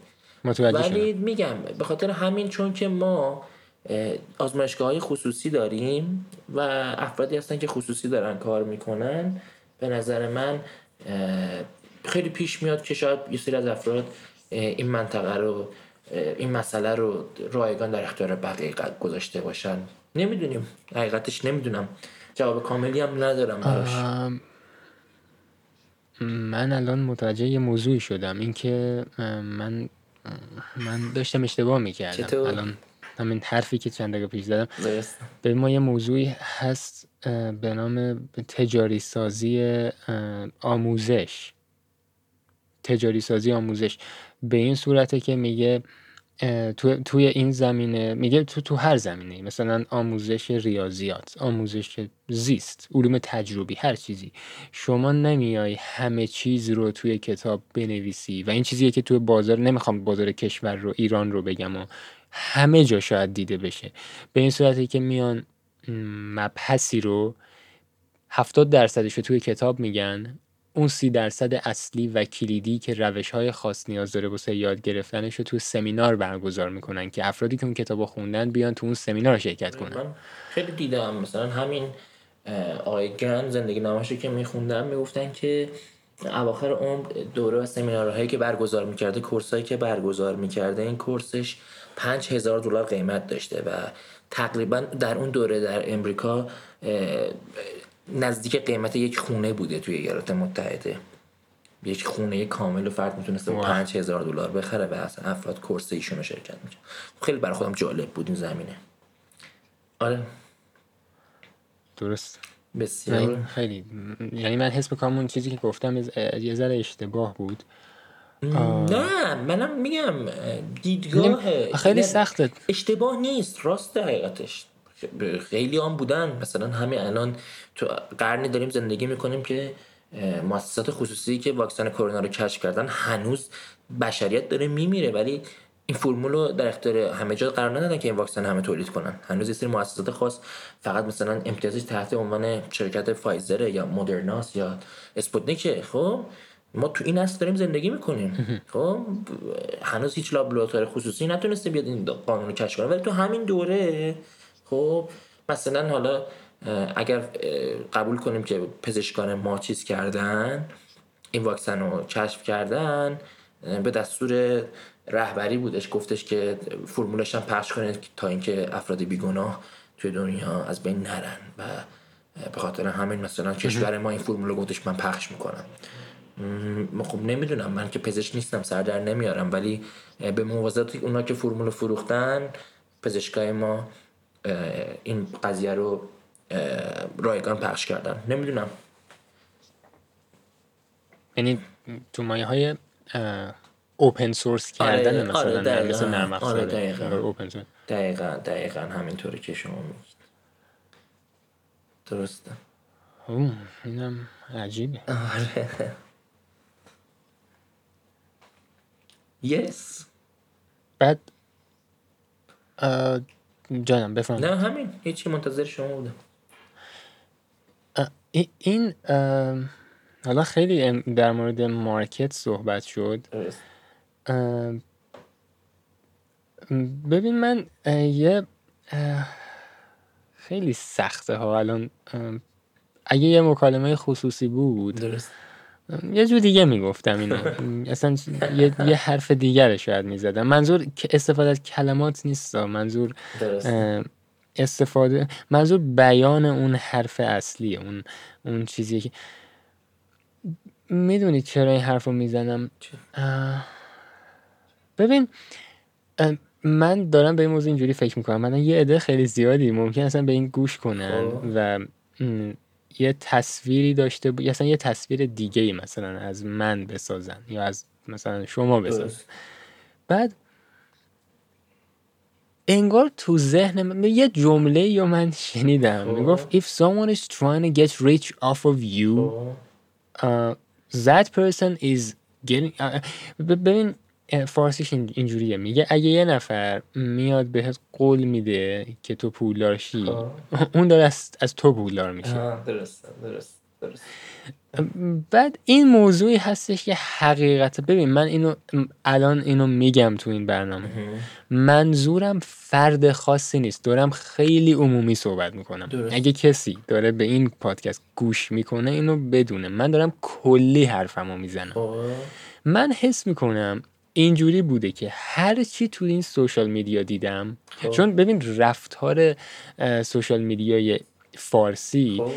ولی میگم به خاطر همین چون که ما آزمایشگاه های خصوصی داریم و افرادی هستن که خصوصی دارن کار می‌کنن به نظر من خیلی پیش میاد که شاید یه سری از افراد این منطقه رو این مسئله رو رایگان در اختیار بقیه گذاشته باشن. نمی‌دونیم. حقیقتش نمی‌دونم. جواب کاملی هم ندارم براش. من الان متوجه یه موضوعی شدم. اینکه من من داشتم اشتباه می‌کردم. الان همین حرفی که چند دقیقه پیش زدم. به ما یه موضوعی هست به نام تجاری سازی آموزش. تجاری سازی آموزش. به این صورته که میگه تو توی این زمینه میگه تو تو هر زمینه مثلا آموزش ریاضیات آموزش زیست علوم تجربی هر چیزی. شما نمیای همه چیز رو توی کتاب بنویسی و این چیزیه که توی بازار نمی‌خوام بازار کشور رو ایران رو بگم و همه جا شاید دیده بشه. به این صورتی که میان مبحثی رو هفتاد درصدش رو توی کتاب میگن اون سی درصد اصلی و کلیدی که روش های خاص نیاز داره واسه یاد گرفتنش رو تو سمینار برگزار می‌کنن که افرادی که اون کتاب خوندن بیان تو اون سمینار شرکت کنن. من خیلی دیدم مثلا همین آقای گن زندگی نامش که میخوندم می‌گفتن که اواخر عمر دوره و سمینارهایی که برگزار می‌کرده کورسایی که برگزار می‌کرده این کورسش پنج هزار دلار قیمت داشته و تقریبا در اون دوره در امریکا نزدیک قیمت یک خونه بوده توی ایالات متحده. یک خونه کامل و فرد می‌تونسته با پنج هزار دلار بخره و اصلا افراد کورس ایشون رو شرکت می‌کنه خیلی برای خودم جالب بود این زمینه. آره. درست. بسیار. خیلی. یعنی من حس می‌کنم اون چیزی که گفتم یه ذره اشتباه بود. نه منم میگم دیدگاه خیلی سخته. اشتباه نیست راست حقیقتش. خیلی هم بودن مثلا همین الان تو قرنی داریم زندگی می‌کنیم که مؤسسات خصوصی که واکسن کرونا رو کشف کردن هنوز بشریت داره میمیره ولی این فرمول رو در اختیار همه جا قرار ندادن که این واکسن همه تولید کنن. هنوز یه سری مؤسسات خاص فقط مثلا امتیازش تحت عنوان شرکت فایزر یا مدرناس یا اسپوتنیک. خب ما تو این عصر داریم زندگی می‌کنیم. خب هنوز هیچ لابراتوار خصوصی نتونسته بیاد این قانون رو کشف کنه. ولی تو همین دوره خب مثلا حالا اگر قبول کنیم که پزشکان ما چیز کردن این واکسن رو کشف کردن به دستور رهبری بودش. گفتش که فرمولش هم پخش کنه تا اینکه افراد بیگناه توی دنیا از بین نرن و به خاطر همین مثلا کشور ما این فرمول گفتش من پخش می‌کنم. خب نمی‌دونم. من که پزشک نیستم سر در نمیارم. ولی به موازات اونا که فرمول فروختن پزشکای ما این قضیه رو رایگان پخش کردن. نمی‌دونم. یعنی تو مایه های اوپن سورس کردن آره، مثلا آره مثل نرم آره دقیقا. دقیقا دقیقا همینطوری که شما میگید. درسته. اینم عجیبه. آره. یس بعد جانم بفرم نه همین. هیچی منتظر شما بودم. این حالا خیلی در مورد مارکت صحبت شد. ببین من یه خیلی سخته ها الان اگه یه مکالمه خصوصی بود درست. یه جور دیگه می‌گفتم اینو. اصلا یه, یه حرف دیگر شاید می‌زدم. منظور استفاده از کلمات نیست منظور استفاده. منظور بیان اون حرف اصلیه اون اون چیزی که می‌دونید چرا این حرف رو می‌زنم ببین من دارم به این موضوع اینجوری فکر می‌کنم. من یه عده خیلی زیادی ممکن اصلا به این گوش کنن خب. و یه تصویری داشته یا اصلا یه تصویر دیگه ای مثلا از من بسازن یا از مثلا شما بسازن. بعد انگار تو ذهن من یه جمله یا من شنیدم خب. می‌گفت if someone is trying to get rich off of you خب. uh, that person is getting uh, ببین فارسیش اینجوریه میگه اگه یه نفر میاد بهت قول میده که تو پولدار شی خب. اون داره از, از تو پولدار میشه درست درست درست بعد این موضوعی هستش که حقیقت ببین من اینو الان اینو میگم تو این برنامه. منظورم فرد خاصی نیست. دارم خیلی عمومی صحبت می‌کنم. اگه کسی داره به این پادکست گوش می‌کنه اینو بدونه. من دارم کلی حرفمو می‌زنم. خب. من حس می‌کنم اینجوری بوده که هر چی تو این سوشال میدیا دیدم خب. چون ببین رفتار سوشال میدیای فارسی خب.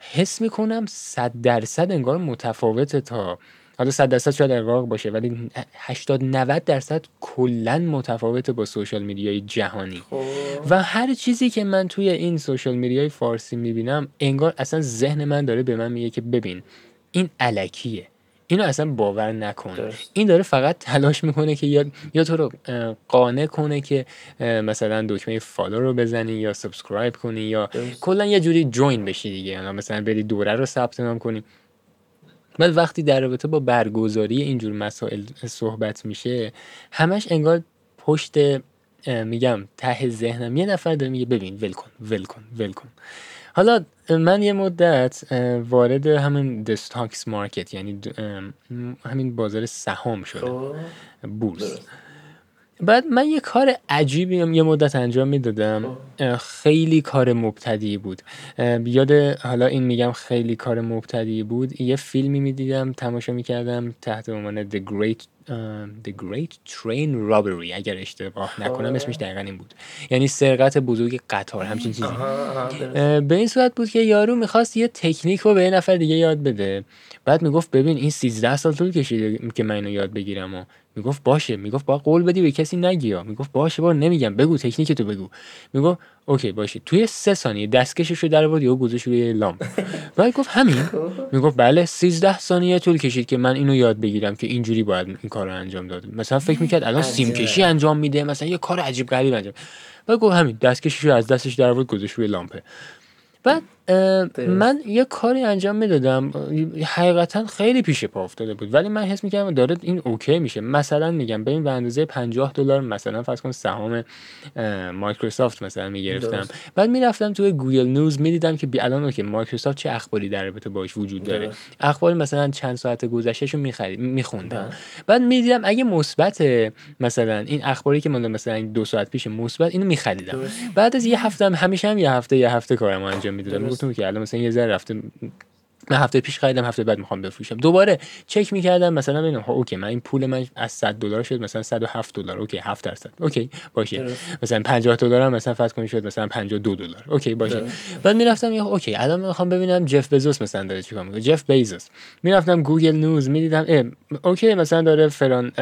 حس می‌کنم صد درصد انگار متفاوته تا حالا صد درصد شاید اقراق باشه ولی 80 90 درصد کلا متفاوته با سوشال میدیای جهانی خب. و هر چیزی که من توی این سوشال میدیای فارسی می‌بینم انگار اصلا ذهن من داره به من میگه که ببین این علکیه اینو اصلا باور نکن. این داره فقط تلاش می‌کنه که یا, یا تو رو قانع کنه که مثلا دکمه follow رو بزنی یا subscribe کنی یا کلا یه جوری join بشی دیگه. یا مثلا بری دوره رو ثبت نام کنی. بعد وقتی در رابطه با برگزاری اینجور مسائل صحبت میشه همش انگار پشت میگم ته ذهنم یه نفر داره میگه ببین ول کن ول کن ول کن. حالا من یه مدت وارد همین the stocks market یعنی همین بازار سهام شدم. خب. بورس. بعد من یه کار عجیبی یه مدت انجام می‌دادم. خیلی کار مبتدی بود. یاد حالا این میگم خیلی کار مبتدی بود. یه فیلمی می‌دیدم تماشا می‌کردم تحت عنوان The Great The Great Train Robbery. اگر اشتباه نکنم اسمش دقیقا این بود. یعنی سرقت بزرگ قطار همچین چیزی. به این صورت بود که یارو می‌خواست یه تکنیک رو به یه نفر دیگه یاد بده. بعد می‌گفت ببین این 13 سال طول کشیده که من اینو یاد بگیرم. و می‌گفت باشه. می‌گفت با قول بدی به کسی نگیا. می‌گفت باشه با نمیگم. بگو تکنیک تو بگو. می‌گفت اوکی باشه توی سه ثانیه دستکشش رو در آورد یا گذاشت روی لامپ بعد گفت همین. می‌گفت بله 13 ثانیه طول کشید که من اینو یاد بگیرم که اینجوری باید این کار رو انجام داد. مثلا فکر می‌کرد الان سیم کشی انجام میده مثلا یه کار عجیب غریب انجام. بعد گفت همین دستکشش رو از دستش در آورد گذاشت روی لامپه. بعد من یه کاری انجام می‌دادم حقیقتا خیلی پیش پا افتاده بود. ولی من حس می‌کردم داره این okay میشه. مثلا میگم ببین به اندازه 50 دلار مثلا فرض کن سهام مایکروسافت مثلا می‌گرفتم. بعد می‌رفتم توی گوگل نیوز می‌دیدم که الان okay مایکروسافت چه اخباری در رابطه باش وجود داره؟ اخبار مثلا چند ساعت گذشتهشو می‌خرید میخوندم. بله. بعد می‌دیدم اگه مثبت مثلا این اخباری که من مثلا دو ساعت پیش مثبت اینو میخریدم. بعد از یه هفته هم همیشه هم یه هفته یه هفته کارم انجام می‌دادم. گفتم که الان مثلا یه ذره رفته من هفته پیش خریدم هفته بعد می‌خوام بفروشم. دوباره چک می‌کردم مثلا ببینم ها okay من این پول من از 100 دلار شد مثلا 107 دلار. okay 7 درصد. okay باشه. مثلا 50 دلار مثلا فرض کنید شد مثلا 52 دلار. okay باشه. بعد می‌رفتم یا okay الان می‌خوام ببینم جف بزوس مثلا داره چیکار می‌کنه. جف بیزوس می‌رفتم گوگل نیوز می‌دیدم okay مثلا داره فلان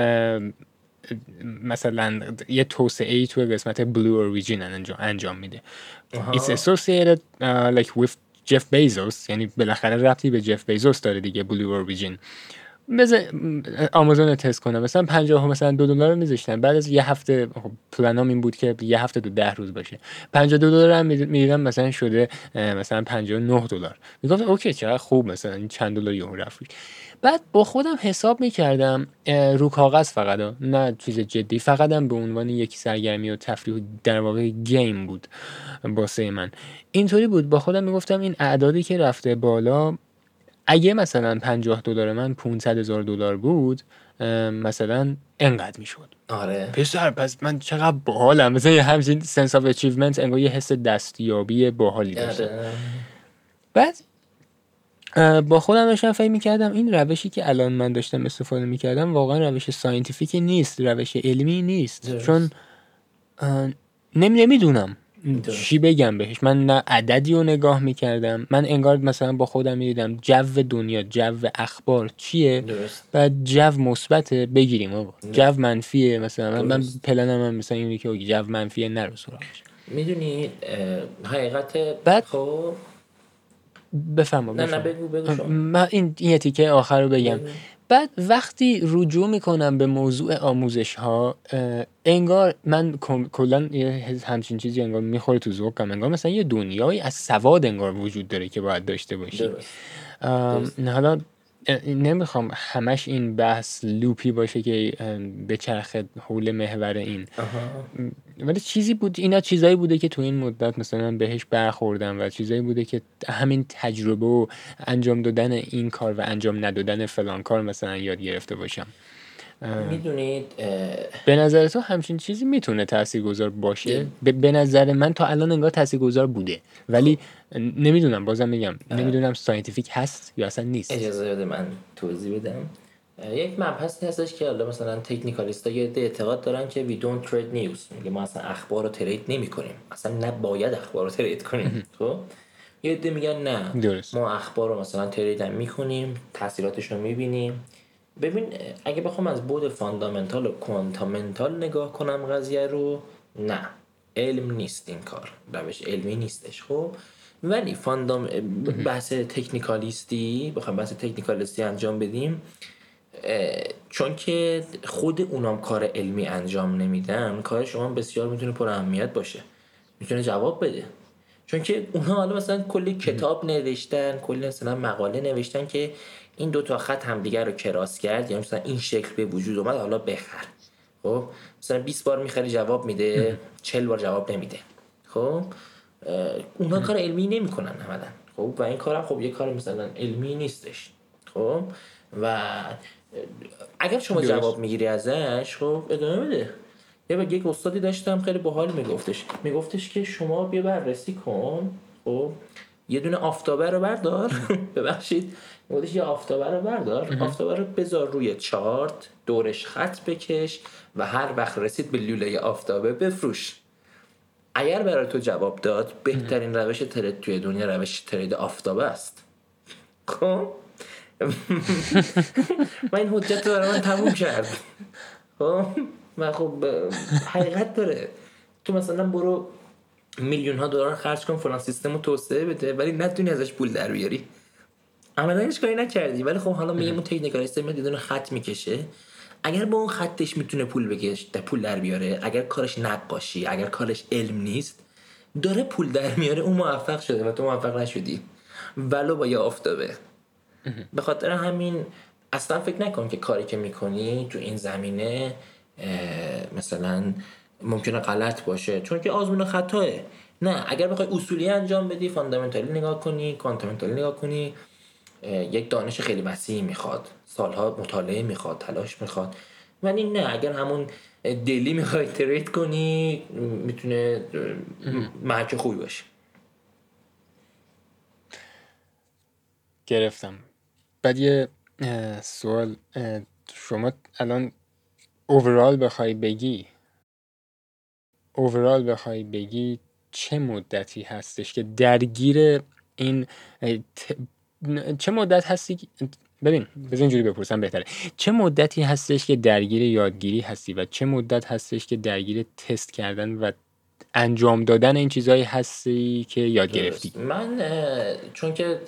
مثلا یه توسعه ای تو قسمت بلو اوریجین انجام, انجام میده. It's associated uh, like with جف بیزوس یعنی بالاخره ربطی به جف بیزوس داره دیگه بلو اوریجین مثل آمازون تست کنم. مثلا 50 مثلا دو دلار میذاشتن. بعد از یه هفته خب پلنام این بود که یه هفته تو ده روز باشه. 52 دلار هم می‌دیدم مثلا شده مثلا 59 دلار. می‌گفتم okay چقدر خوب مثلا چند دلار یهو رفت. بعد با خودم حساب می‌کردم رو کاغذ فقط نه چیز جدی فقط هم به عنوان یک سرگرمی و تفریح در واقع game بود باسه من. اینطوری بود. با خودم می‌گفتم این اعدادی که رفته بالا اگه مثلا 50 دلار من 500 هزار دلار بود مثلا انقدر می‌شد. آره. پسر پس من چقدر باحالم. مثلا یه همچین sense of achievement انگار یه حس دستیابی باحالی داشتم. آره. بعد با خودم داشتم فکر می‌کردم این روشی که الان من داشتم استفاده می‌کردم واقعا روش scientific نیست روش علمی نیست. چون نمی نمی‌دونم. چی بگم بهش؟ من نه عددی رو نگاه می‌کردم. من انگار مثلا با خودم می‌دیدم جو دنیا جو اخبار چیه؟ بعد جو مثبت بگیریم آقا. جو منفیه مثلا. من, من پلنم هم مثلا اینه که جو منفیه نرو سراغش. می‌دونی حقیقت بعد خب بفرما نه نه بگو بگو من این یه تیکه آخر رو بگم. بعد وقتی رجوع می‌کنم به موضوع آموزش ها انگار من کلا همچین چیزی انگار می‌خوره تو ذوقم. انگار مثلا یه دنیایی از سواد انگار وجود داره که باید داشته باشی. حالا نمی‌خوام همش این بحث لوپی باشه که بچرخه حول محور این. ولی چیزی بود اینا چیزایی بوده که تو این مدت مثلا بهش برخوردم و چیزایی بوده که همین تجربه و انجام دادن این کار و انجام ندادن فلان کار مثلا یاد گرفته باشم. می‌دونید به نظر تو همچین چیزی می‌تونه تاثیرگذار باشه؟ به نظر من تا الان انگار تاثیرگذار بوده. ولی نمی‌دونم بازم میگم نمی‌دونم scientific هست یا اصلا نیست. اجازه بده من توضیح بدم. یک مبحثی هستش که حالا مثلا تکنیکالیست ها یه اعتقاد دارن که وی don't trade news. میگه ما اصلا اخبار رو ترید نمی کنیم اصلا نباید اخبار رو ترید کنیم. خب؟ یه عده میگن نه. درست. ما اخبار رو مثلا ترید هم می‌کنیم تاثیراتش رو می‌بینیم. ببین اگه بخوام از بود فاندامنتال و کوانتامنتال نگاه کنم قضیه رو نه. علم نیست این کار. روش علمی نیستش خب؟ ولی فاندام بحث تکنیکالیستی بخوام بحث تکنیکالیستی انجام بدیم چون که خود اونام کار علمی انجام نمیدن کار شما بسیار می‌تونه پر اهمیت باشه. می‌تونه جواب بده. چون که اونها حالا مثلا کلی کتاب نوشتن کلی مثلا مقاله نوشتن که این دو تا خط همدیگر رو کراس کرد یا مثلا این شکل به وجود اومد حالا بخر. خب؟ مثلا 20 بار می‌خری جواب میده 40 بار جواب نمیده. خب؟ اونا کار علمی نمی‌کنن عملا. خب؟ و این کارم خب یه کار مثلا علمی نیستش. خب؟ و اگر شما جواب می‌گیری ازش خب ادامه بده. یه یک استادی داشتم خیلی باحال میگفتش. میگفتش که شما بیا بررسی کن. خب؟ یه دونه آفتابه رو بردار. ببخشید. میگفتش یه آفتابه رو بردار. آفتابه رو بذار روی چارت دورش خط بکش و هر وقت رسید به لوله آفتابه بفروش. اگر برای تو جواب داد بهترین روش ترید توی دنیا روش ترید آفتابه است. خب؟ من این حجت رو برای من تموم کرد خب؟ و خب حقیقت داره. تو مثلا برو میلیون ها دلار خرج کن فلان سیستم رو توسعه بده ولی نتونی ازش پول در بیاری. هیچ کاری نکردی. ولی خب حالا میگه اون تکنیکالیست میاد یه خط می‌کشه. اگر با اون خطش می‌تونه پول بکش در پول در بیاره اگر کارش نقاشی اگر کارش علم نیست داره پول در میاره اون موفق شده و تو موفق نشدی. ولو با یه آفتابه. به خاطر همین اصلا فکر نکن که کاری که می‌کنی تو این زمینه مثلا ممکنه غلط باشه. چون که آزمون خطاه. نه اگر بخوای اصولی انجام بدی فاندامنتالی نگاه کنی کانتامنتالی نگاه کنی. یک دانش خیلی وسیعی می‌خواد. سالها مطالعه می‌خواد تلاش می‌خواد. ولی نه اگر همون دلی می‌خوای ترید کنی می‌تونه محک خوبی باشه. گرفتم. بعد یه سوال شما الان اوورال بخوای بگی اوورال بخوای بگی چه مدتی هستش که درگیر این چه مدت هستی ببین بذار اینجوری بپرسم بهتره. چه مدتی هستش که درگیر یادگیری هستی و چه مدت هستش که درگیر تست کردن و انجام دادن این چیزهایی هستی که یاد گرفتی؟ من چون که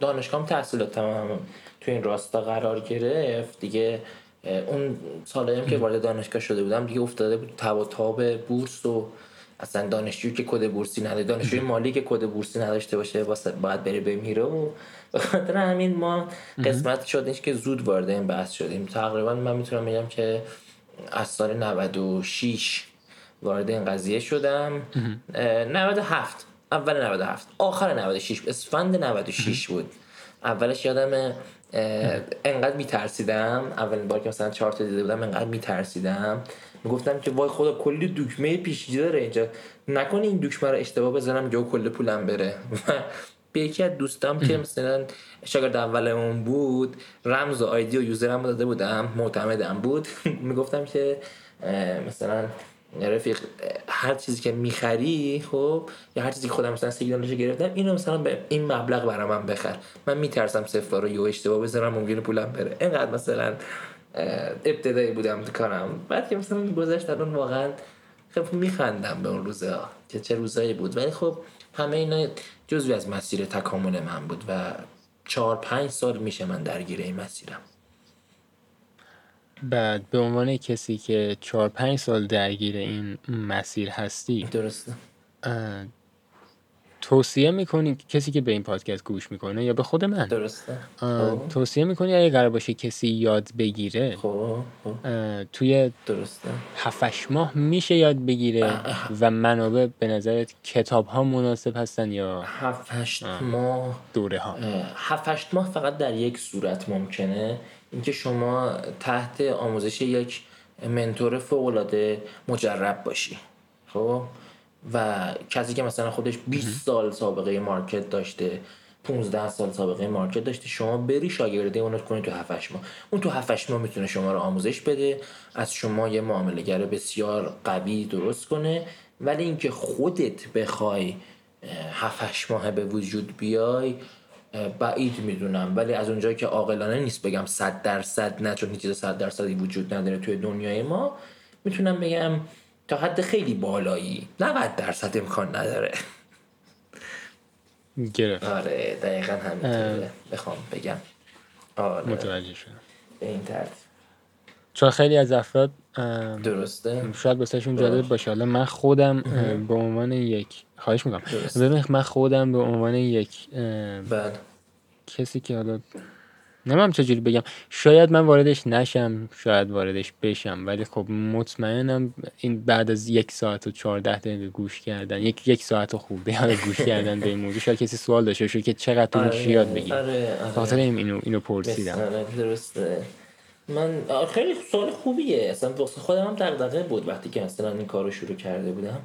دانشگاه تحصیلات تمام تو این راستا قرار گرفت دیگه اون سالایی که وارد دانشگاه شده بودم دیگه افتاده بود تب و تاب بورس و اصلا دانشجویی که کد بورسی نداره. دانشجوی مالی که کد بورسی نداشته باشه باید بره بمیره و به خاطر همین ما قسمت شد که زود وارد این بحث شدیم. تقریبا من می‌تونم بگم که از سال 96 وارد این قضیه شدم. 97 اول 97 آخر 96 اسفند 96 بود. اولش یادم انقدر میترسیدم. اولین بار که مثلا چهار تا دیده بودم انقدر میترسیدم. می‌گفتم که وای خدا کلی دکمه پیشگی داره اینجا. نکنه این دکمه رو اشتباه بزنم جو کل پولم بره. به یکی از دوستم که مثلا شاگرد اولمون بود رمز و آیدی و یوزرم داده بودم معتمدم بود. می‌گفتم که مثلا رفیق هر چیزی که می‌خری خب یا هر چیزی که خودم مثلا سیگنالش گرفتم اینو مثلا به این مبلغ برای من بخر. من میترسم صفر رو یو اشتباه بزنم ممکنه پولم بره. اینقدر مثلا ابتدایی بودم تو کارم. بعد که مثلا گذشت الان واقعا خب میخندم به اون روزا که چه روزایی بود. ولی خب همه اینا جزوی از مسیر تکامل من بود و چهار پنج سال میشه من درگیر این مسیرم. بعد به عنوان کسی که چهار پنج سال درگیر این مسیر هستی درسته. توصیه می‌کنی کسی که به این پادکست گوش می‌کنه یا به خود من؟ درسته. خب. توصیه می‌کنی اگه قرار باشه کسی یاد بگیره؟ خب, خب. توی درسته. هفتش ماه میشه یاد بگیره و منابع به نظرت کتاب ها مناسب هستن یا هفتش ماه. دوره ها هفتش ماه فقط در یک صورت ممکنه. اینکه شما تحت آموزش یک منتور فوق مجرب باشی. خب؟ و کسی که مثلا خودش 20 سال سابقه مارکت داشته 15 سال سابقه مارکت داشته شما بری شاگردی اونو کنی تو 7 ماه. اون تو 7 ماه می‌تونه شما رو آموزش بده از شما یه معاملهگر بسیار قوی درست کنه. ولی اینکه خودت بخوای 7 ماه به وجود بیای بعید می‌دونم. ولی از اونجایی که عاقلانه نیست بگم 100 درصد نه چون هیچ چیز 100 درصدی وجود نداره توی دنیای ما می‌تونم بگم تا حد خیلی بالایی. 90 درصد امکان نداره. گرفت. آره دقیقا همینطوره. بخوام بگم. آره. متوجه شدم. به این ترتیب چون خیلی از افراد درسته. شاید بسیشون جالب باشه. حالا من خودم به عنوان یک خواهش می‌کنم. ببین من خودم به عنوان یک بله. کسی که حالا نمیم چجوری بگم. شاید من واردش نشم شاید واردش بشم ولی خب مطمئنم این بعد از یک ساعت و چهارده دقیقه گوش کردن یک یک ساعت خوبه حالا گوش کردن به این موضوع شاید کسی سوال داشته باشه که چقدر تو آره، یاد بگیر آره، آره. اینو اینو پرسیدم. درسته. من خیلی سوال خوبیه. اصلا واسه خودم هم دغدغه بود وقتی که مثلا این کارو شروع کرده بودم.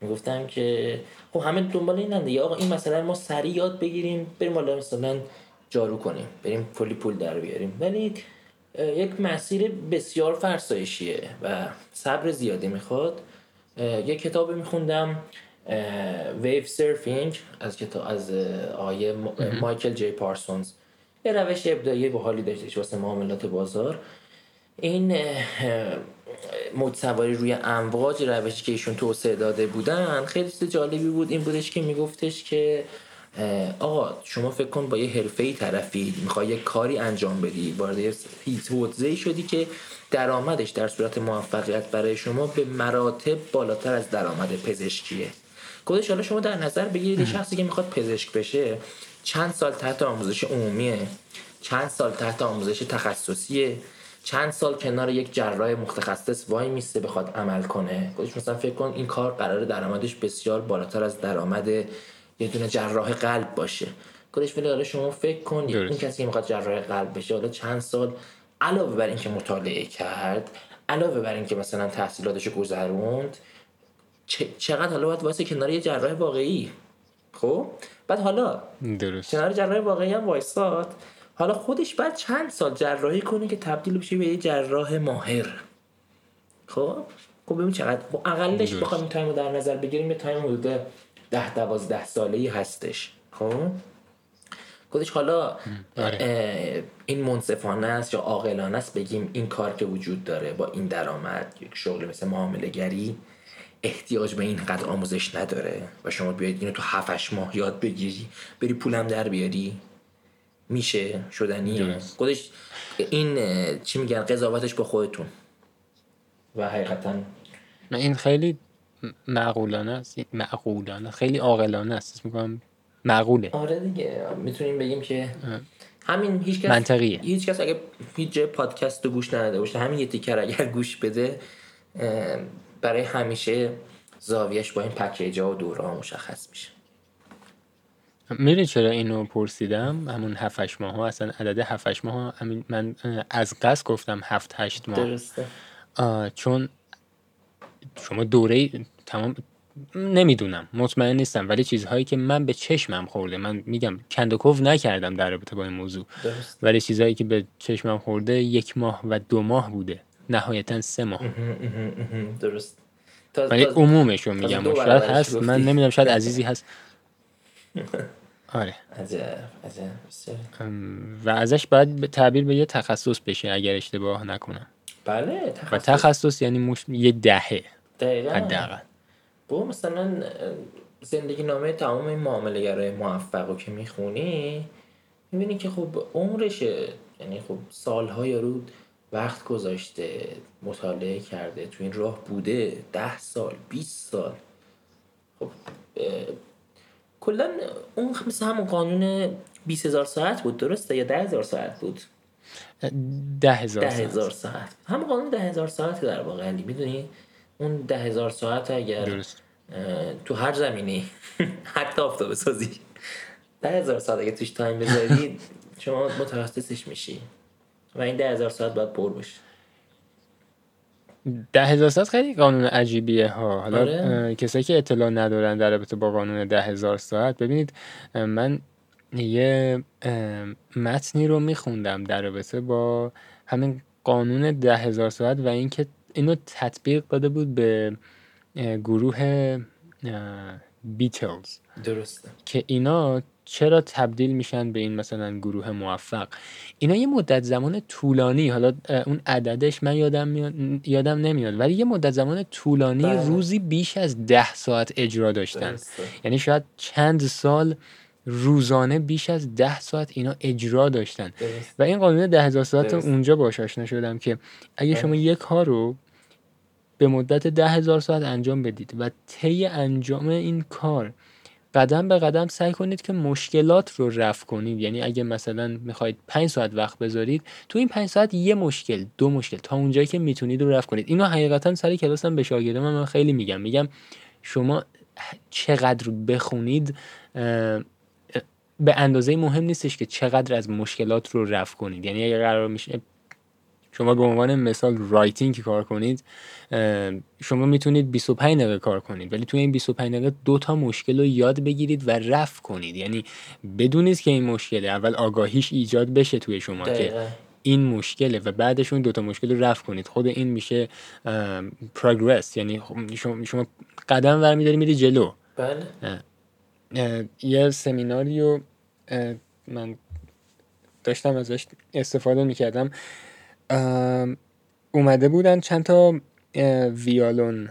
می‌گفتم که خب همه دنبال اینن دیگه. آقا این مثلا ما سریع یاد بگیریم بریم حالا مثلا جارو کنیم. بریم کلی پول در بیاریم. ولی یک مسیر بسیار فرسایشیه و صبر زیادی می‌خواد. یک کتاب میخوندم ویو سرفینگ از کتاب از آیه مایکل جی پارسونز. یه روش ابداعی حالی داشتش واسه معاملات بازار. این موج سواری روی امواج روشی که ایشون توسعه داده بودن خیلی چیز جالبی بود. این بودش که میگفتش که آقا شما فکر کن با یه حرفه ای طرفی می‌خوای یه کاری انجام بدی. وارد یه حوزه شدی که درآمدش در صورت موفقیت برای شما به مراتب بالاتر از درآمد پزشکیه. خودش حالا شما در نظر بگیرید شخصی که می‌خواد پزشک بشه چند سال تحت آموزش عمومیه چند سال تحت آموزش تخصصیه چند سال کنار یک جراح متخصص وای میسته بخواد عمل کنه. خودش مثلا فکر کن این کار قرار درآمدش بسیار بالاتر از درآمد یه دونه جراح قلب باشه. خودش ولی حالا شما فکر کن این کسی که می‌خواد جراح قلب بشه. حالا چند سال علاوه بر اینکه مطالعه کرد علاوه بر اینکه مثلا تحصیلاتش گذروند چقدر حالا باید وایسه کنار یه جراح واقعی؟ خب؟ بعد حالا درست. کنار جراح واقعی هم وایساد. حالا خودش بعد چند سال جراحی کنه که تبدیل بشه به یه جراح ماهر. خب؟ خب ببین چقدر خب اقلش بخوام این time رو در نظر بگیریم یه time حدود ده دوازده ساله ای هستش. خب؟ خودش حالا آره. این منصفانه است یا عاقلانه است؟ بگیم این کار که وجود داره با این درآمد یک شغل مثل معامله گری احتیاج به این قدر آموزش نداره. و شما بیاید اینو تو هفتش ماه یاد بگیری بری پولم در بیاری. میشه؟ شدنی؟ خودش این چی میگن؟ قضاوتش با خودتون. و حقیقتا این خیلی معقولانه است؟ معقولانه. خیلی عاقلانه است. میگم معقوله. آره دیگه. می‌تونیم بگیم که همین هیچ کس منطقیه. هیچ کس اگه هیچ پادکست رو گوش نداده باشه همین یه تیکر اگر گوش بده برای همیشه زاویش با این پکیج ها و دوره ها مشخص میشه. میره چرا اینو پرسیدم؟ همون هفتش ماه ها اصلا عدد هفتش ماه ها من از قصد گفتم هفت هشت ماه. درسته. چون شما دوره تمام نمی‌دونم مطمئن نیستم ولی چیزهایی که من به چشمم خورده من میگم کندوکوف نکردم در رابطه با این موضوع. درست. ولی چیزهایی که به چشمم خورده یک ماه و دو ماه بوده. نهایتا سه ماه. درست. ولی عمومش رو میگم. شاید هست. من نمی‌دونم شاید عزیزی هست. آره. و ازش باید تعبیر به یه تخصص بشه اگر اشتباه نکنم. بله تخصص. و تخصص یعنی مش... یه دهه. دقیقا. حداقل. با مثلا زندگی نامه تمام این معامله موفق رو که می‌خونی می‌بینی که خب عمرشه. یعنی خب سالهای رو وقت گذاشته مطالعه کرده تو این راه بوده ده سال 20 سال. خب کلا اون مثل همون قانون 20 هزار ساعت بود درسته؟ یا ده هزار ساعت بود؟ ده هزار, ده هزار ساعت. همون قانون ده هزار ساعت در واقع علی می‌دونی؟ اون ده هزار ساعت اگر درست. تو هر زمینی حتی آفتاب سازی ده هزار ساعت اگه توش تایم بذاری شما متخصصش میشی و این ده هزار ساعت باید پر بشه ده هزار ساعت خیلی قانون عجیبیه ها حالا آره. کسایی که اطلاع ندارن در رابطه با قانون ده هزار ساعت ببینید من یه متنی رو میخوندم در رابطه با همین قانون ده هزار ساعت و اینکه اینو تطبیق داده بود به گروه بیتلز درسته. که اینا چرا تبدیل میشن به این مثلا گروه موفق؟ اینا یه مدت زمان طولانی حالا اون عددش من یادم یادم نمیاد ولی یه مدت زمان طولانی بله. روزی بیش از ده ساعت اجرا داشتن. یعنی شاید چند سال روزانه بیش از ده ساعت اینا اجرا داشتن. و این قانون ده هزار ساعت اونجا باش آشنا شدم که اگه. شما یک کار رو به مدت ده هزار ساعت انجام بدید و طی انجام این کار قدم به قدم سعی کنید که مشکلات رو رفع کنید. یعنی اگه مثلا می‌خواید 5 ساعت وقت بذارید تو این 5 ساعت یه مشکل دو مشکل تا اونجایی که می‌تونید رو رفع کنید. اینو حقیقتا سر کلاسم به شاگردم من خیلی میگم. میگم شما چقدر بخونید به اندازه مهم نیستش که چقدر از مشکلات رو رفع کنید. یعنی اگر قرار میشه شما به عنوان مثال رایتینگ کار کنید شما می‌تونید 25 دقیقه کار کنید ولی توی این 25 دقیقه دو تا مشکل رو یاد بگیرید و رفع کنید. یعنی بدونید که این مشکله اول آگاهیش ایجاد بشه توی شما که این مشکله و بعدش اون دوتا مشکل رو رفع کنید. خود این میشه پروگرس یعنی خب شما قدم برمیداری میری جلو. بله. یه سمیناریو من داشتم ازش استفاده می‌کردم. اومده بودن چند تا ویالون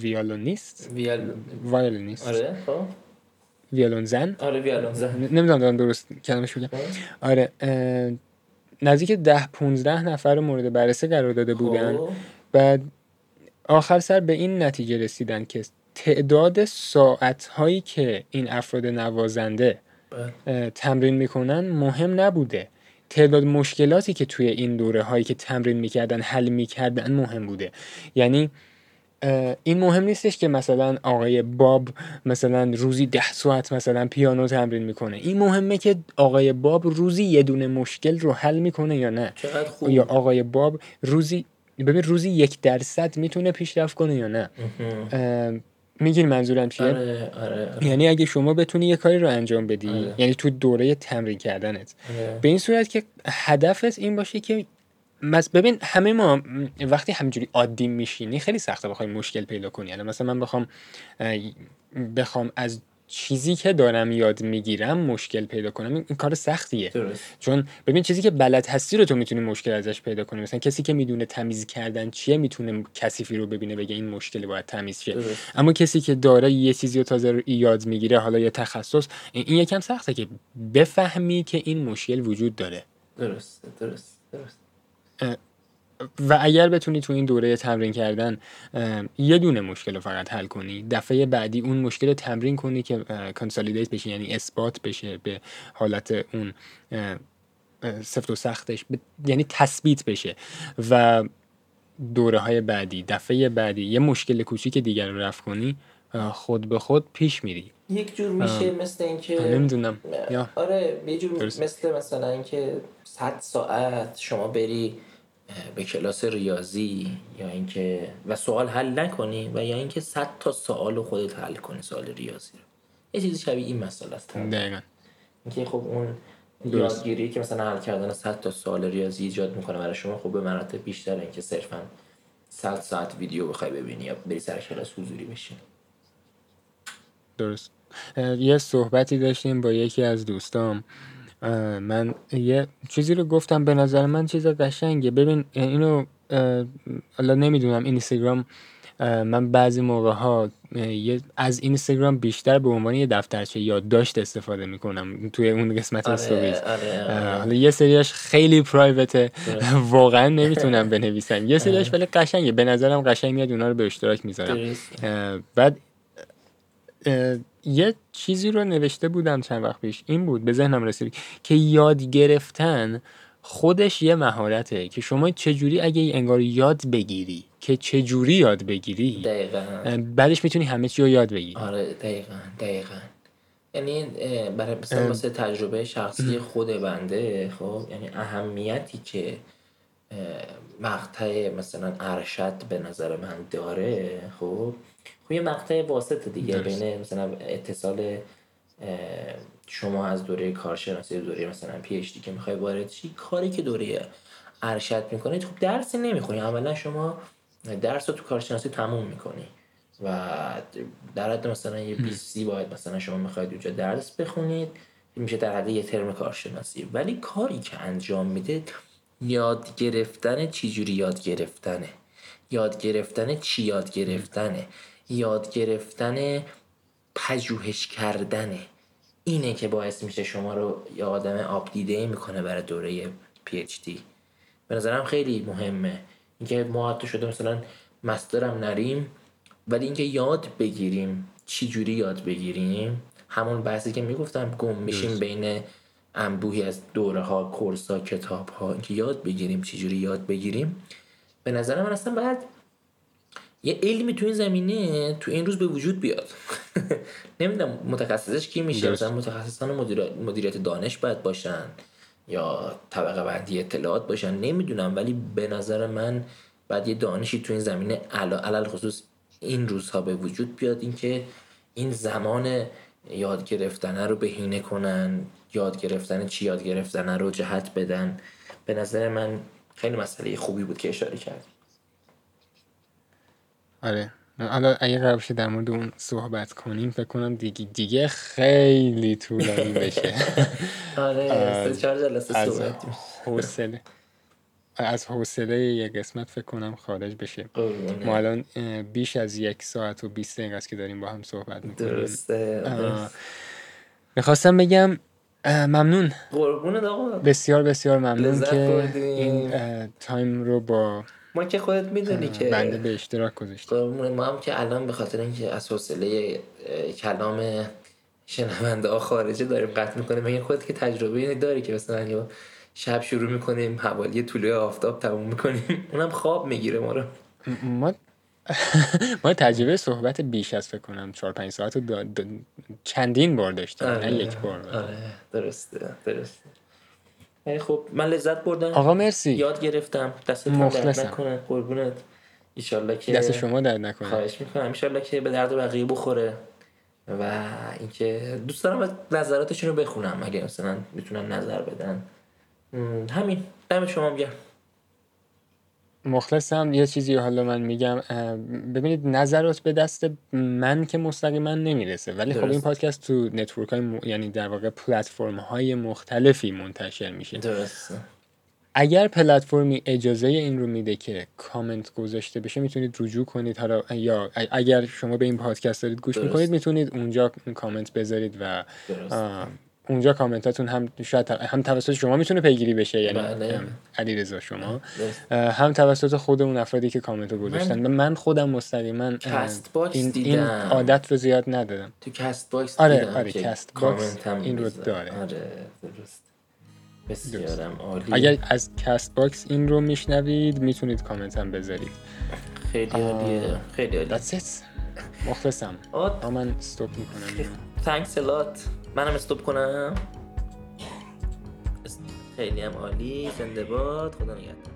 ویالونیست؟ ویالونیست آره خب. ویالون زن؟ آره ویالون زن. نمی‌دونم دارم درست کلمش بگم آره نزدیک ده 15 نفر مورد بررسی قرار داده بودن. خب. بعد آخر سر به این نتیجه رسیدن که تعداد ساعت هایی که این افراد نوازنده بله. تمرین می‌کنن مهم نبوده. تعداد مشکلاتی که توی این دوره هایی که تمرین می‌کردن حل می‌کردن مهم بوده. یعنی این مهم نیستش که مثلا آقای باب مثلا روزی ده ساعت مثلا پیانو تمرین می‌کنه. این مهمه که آقای باب روزی یه دونه مشکل رو حل می‌کنه یا نه. یا آقای باب روزی ببین روزی یک درصد می‌تونه پیشرفت کنه یا نه. میگین منظورم چیه آره،, آره، آره، یعنی اگه شما بتونی یه کاری رو انجام بدی آره. یعنی تو دوره تمرین کردنت آره. به این صورت که هدفت این باشه که ببین همه ما وقتی همینجوری عادی میشینی خیلی سخته بخوای مشکل پیدا کنی یعنی مثلا من بخوام بخوام از چیزی که دارم یاد می‌گیرم مشکل پیدا کنم این, کار سختیه. درست. چون ببین چیزی که بلد هستی رو تو می‌تونی مشکل ازش پیدا کنی. مثلا کسی که می‌دونه تمیز کردن چیه می‌تونه کثیفی رو ببینه بگه این مشکلی باید تمیز شه. اما کسی که داره یه چیزی رو تازه رو یاد می‌گیره حالا یه تخصص این یکم سخته که بفهمی که این مشکل وجود داره. درست درست درست. و اگر بتونی تو این دوره تمرین کردن یه دونه مشکل رو فقط حل کنی دفعه بعدی اون مشکل رو تمرین کنی که کنسالیدیت بشه یعنی اثبات بشه به حالت اون سفت و سختش یعنی تثبیت بشه. و دوره های بعدی دفعه بعدی یه مشکل کوچیک دیگر رو رفت کنی خود به خود پیش میری. یک جور میشه مثل اینکه نمی‌دونم. آره یه جور مثل مثلا اینکه 100 ساعت شما بری به کلاس ریاضی یا اینکه و سوال حل نکنی و یا اینکه 100 تا سوال خودت حل کنی سوال ریاضی رو. یه چیزی شبیه این مسئله است. دقیقاً. اینکه خب اون یادگیری که مثلا حل کردن 100 تا سوال ریاضی ایجاد می‌کنه برای شما خب به مراتب بیشتر اینکه صرفا 100 ساعت ویدیو بخوای ببینی یا بری سر کلاس حضوری بشین درست. یه صحبتی داشتیم با یکی از دوستام. من یه چیزی رو گفتم به نظر من چیز قشنگه. ببین اینو حالا نمی‌دونم اینستاگرام من بعضی موقع ها از اینستاگرام بیشتر به عنوان یه دفترچه یادداشت استفاده می‌کنم توی اون قسمت آره، استوریز آره، آره. حالا یه سریاش خیلی پرایوته واقعا نمی‌تونم بنویسم. یه سریاش ولی قشنگه. به نظرم قشنگ میاد اونا رو به اشتراک می‌ذارم. بعد یه چیزی رو نوشته بودم چند وقت پیش. این بود به ذهنم رسید که یاد گرفتن خودش یه مهارته که شما چجوری اگه انگار یاد بگیری که چجوری یاد بگیری دقیقا. بعدش می‌تونی همه چی رو یاد بگیری. آره دقیقا دقیقا. یعنی برای مثلا تجربه شخصی خود بنده خب یعنی اهمیتی که مقطع مثلا ارشد به نظر من داره خب یه مقطع واسط دیگه بین مثلا اتصال شما از دوره کارشناسی دوره مثلا پی اچ دی که می‌خوای وارد شی کاری که دوره ارشد می‌کنی خب درسی نمی‌خونی. اولا شما درس رو تو کارشناسی تموم می‌کنی و در حد مثلا یه 20 سی باید مثلا شما می‌خواید اونجا درس بخونید میشه در حد یه ترم کارشناسی. ولی کاری که انجام میده یاد گرفتن چی یاد گرفتنه؟ یاد گرفتن چی یاد گرفتنه؟ یاد گرفتن پژوهش کردنه اینه که باعث میشه شما رو یه آدم آپدیده می‌کنه برای دوره پی اچ دی به نظرم خیلی مهمه. اینکه ما حتی شده مثلا مسترم نریم ولی اینکه یاد بگیریم چی جوری یاد بگیریم همون بحثی که می‌گفتم گم میشیم بین انبوهی از دوره ها کورس ها کتاب ها اینکه یاد بگیریم چی جوری یاد بگیریم. به نظر من اصلا باید یه علمی تو این زمینه تو این روز به وجود بیاد. نمی‌دونم متخصصش کی میشه. مثلا متخصصان مدیریت دانش باید باشن یا طبقه بندی اطلاعات باشن. نمی‌دونم ولی به نظر من بعد یه دانشی تو این زمینه علل خصوص این روزها به وجود بیاد. اینکه این زمان یاد گرفتن رو بهینه کنن یاد گرفتن چی یاد گرفتن رو جهت بدن. به نظر من خیلی مسئله خوبی بود که اشاره کرد آره. حالا اگه قرار بشه در مورد اون صحبت کنیم فکر کنم دیگه دیگه خیلی طولانی بشه. آره چهار جلسه صحبت حوصله از حوصله یه قسمت فکر کنم خارج بشه. ما الان بیش از یک ساعت و بیست دقیقه است که داریم با هم صحبت می‌کنیم. درسته می‌خواستم بگم ممنون. بسیار بسیار ممنون که این تایم رو با ما که خودت می‌دونی که بنده به اشتراک گذاشتیم. ما هم که الان به خاطر اینکه از حوصله کلام شنونده ها خارجه داریم قطع می‌کنیم این خودت که تجربه داری که مثلا یا شب شروع می‌کنیم حوالی طلوع آفتاب تموم می‌کنیم اونم خواب می‌گیره ما رو. ما ما تجربه صحبت بیش از فکر کنم 4 5 ساعت رو چندین بار داشتیم آره. نه یک بار. آره درسته درسته. خب من لذت بردم. آقا مرسی. یاد گرفتم. دستتون درد نکنه قربونت. ایشالله که دست شما درد نکنه. خواهش می‌کنم. ایشالله که به درد بقیه بخوره. و اینکه دوست دارم نظراتشون رو بخونم. اگه مثلا می‌تونن نظر بدن. همین. دم شما گرم. مخلصم. یه چیزی حالا من میگم ببینید نظرات به دست من که مستقیما نمی‌رسه. ولی خب این پادکست تو network های یعنی در واقع پلتفرم های مختلفی منتشر میشه. درسته اگر پلتفرمی اجازه این رو میده که کامنت گذاشته بشه می‌تونید رجوع کنید. حالا یا اگر شما به این پادکست دارید گوش می‌کنید می‌تونید اونجا کامنت بذارید و اونجا کامنتاتون هم شاید هم توسط شما می‌تونه پیگیری بشه یعنی بله. علی رضا شما. هم توسط خود اون افرادی که کامنت رو گذاشتن. من, من خودم مستقیما این, این عادت رو زیاد ندارم تو کست باکس آره دیدم آره کست باکس این رو داره. آره درست. بسیارم عالی. اگر از کست باکس این رو میشنوید می‌تونید کامنت هم بذارید. خیلی عالیه خیلی عالیه. مخلصم. من استوب می‌کنم. thanks a lot. منم استوب کنم. خیلی هم عالی زنده باد خدا نگهدار.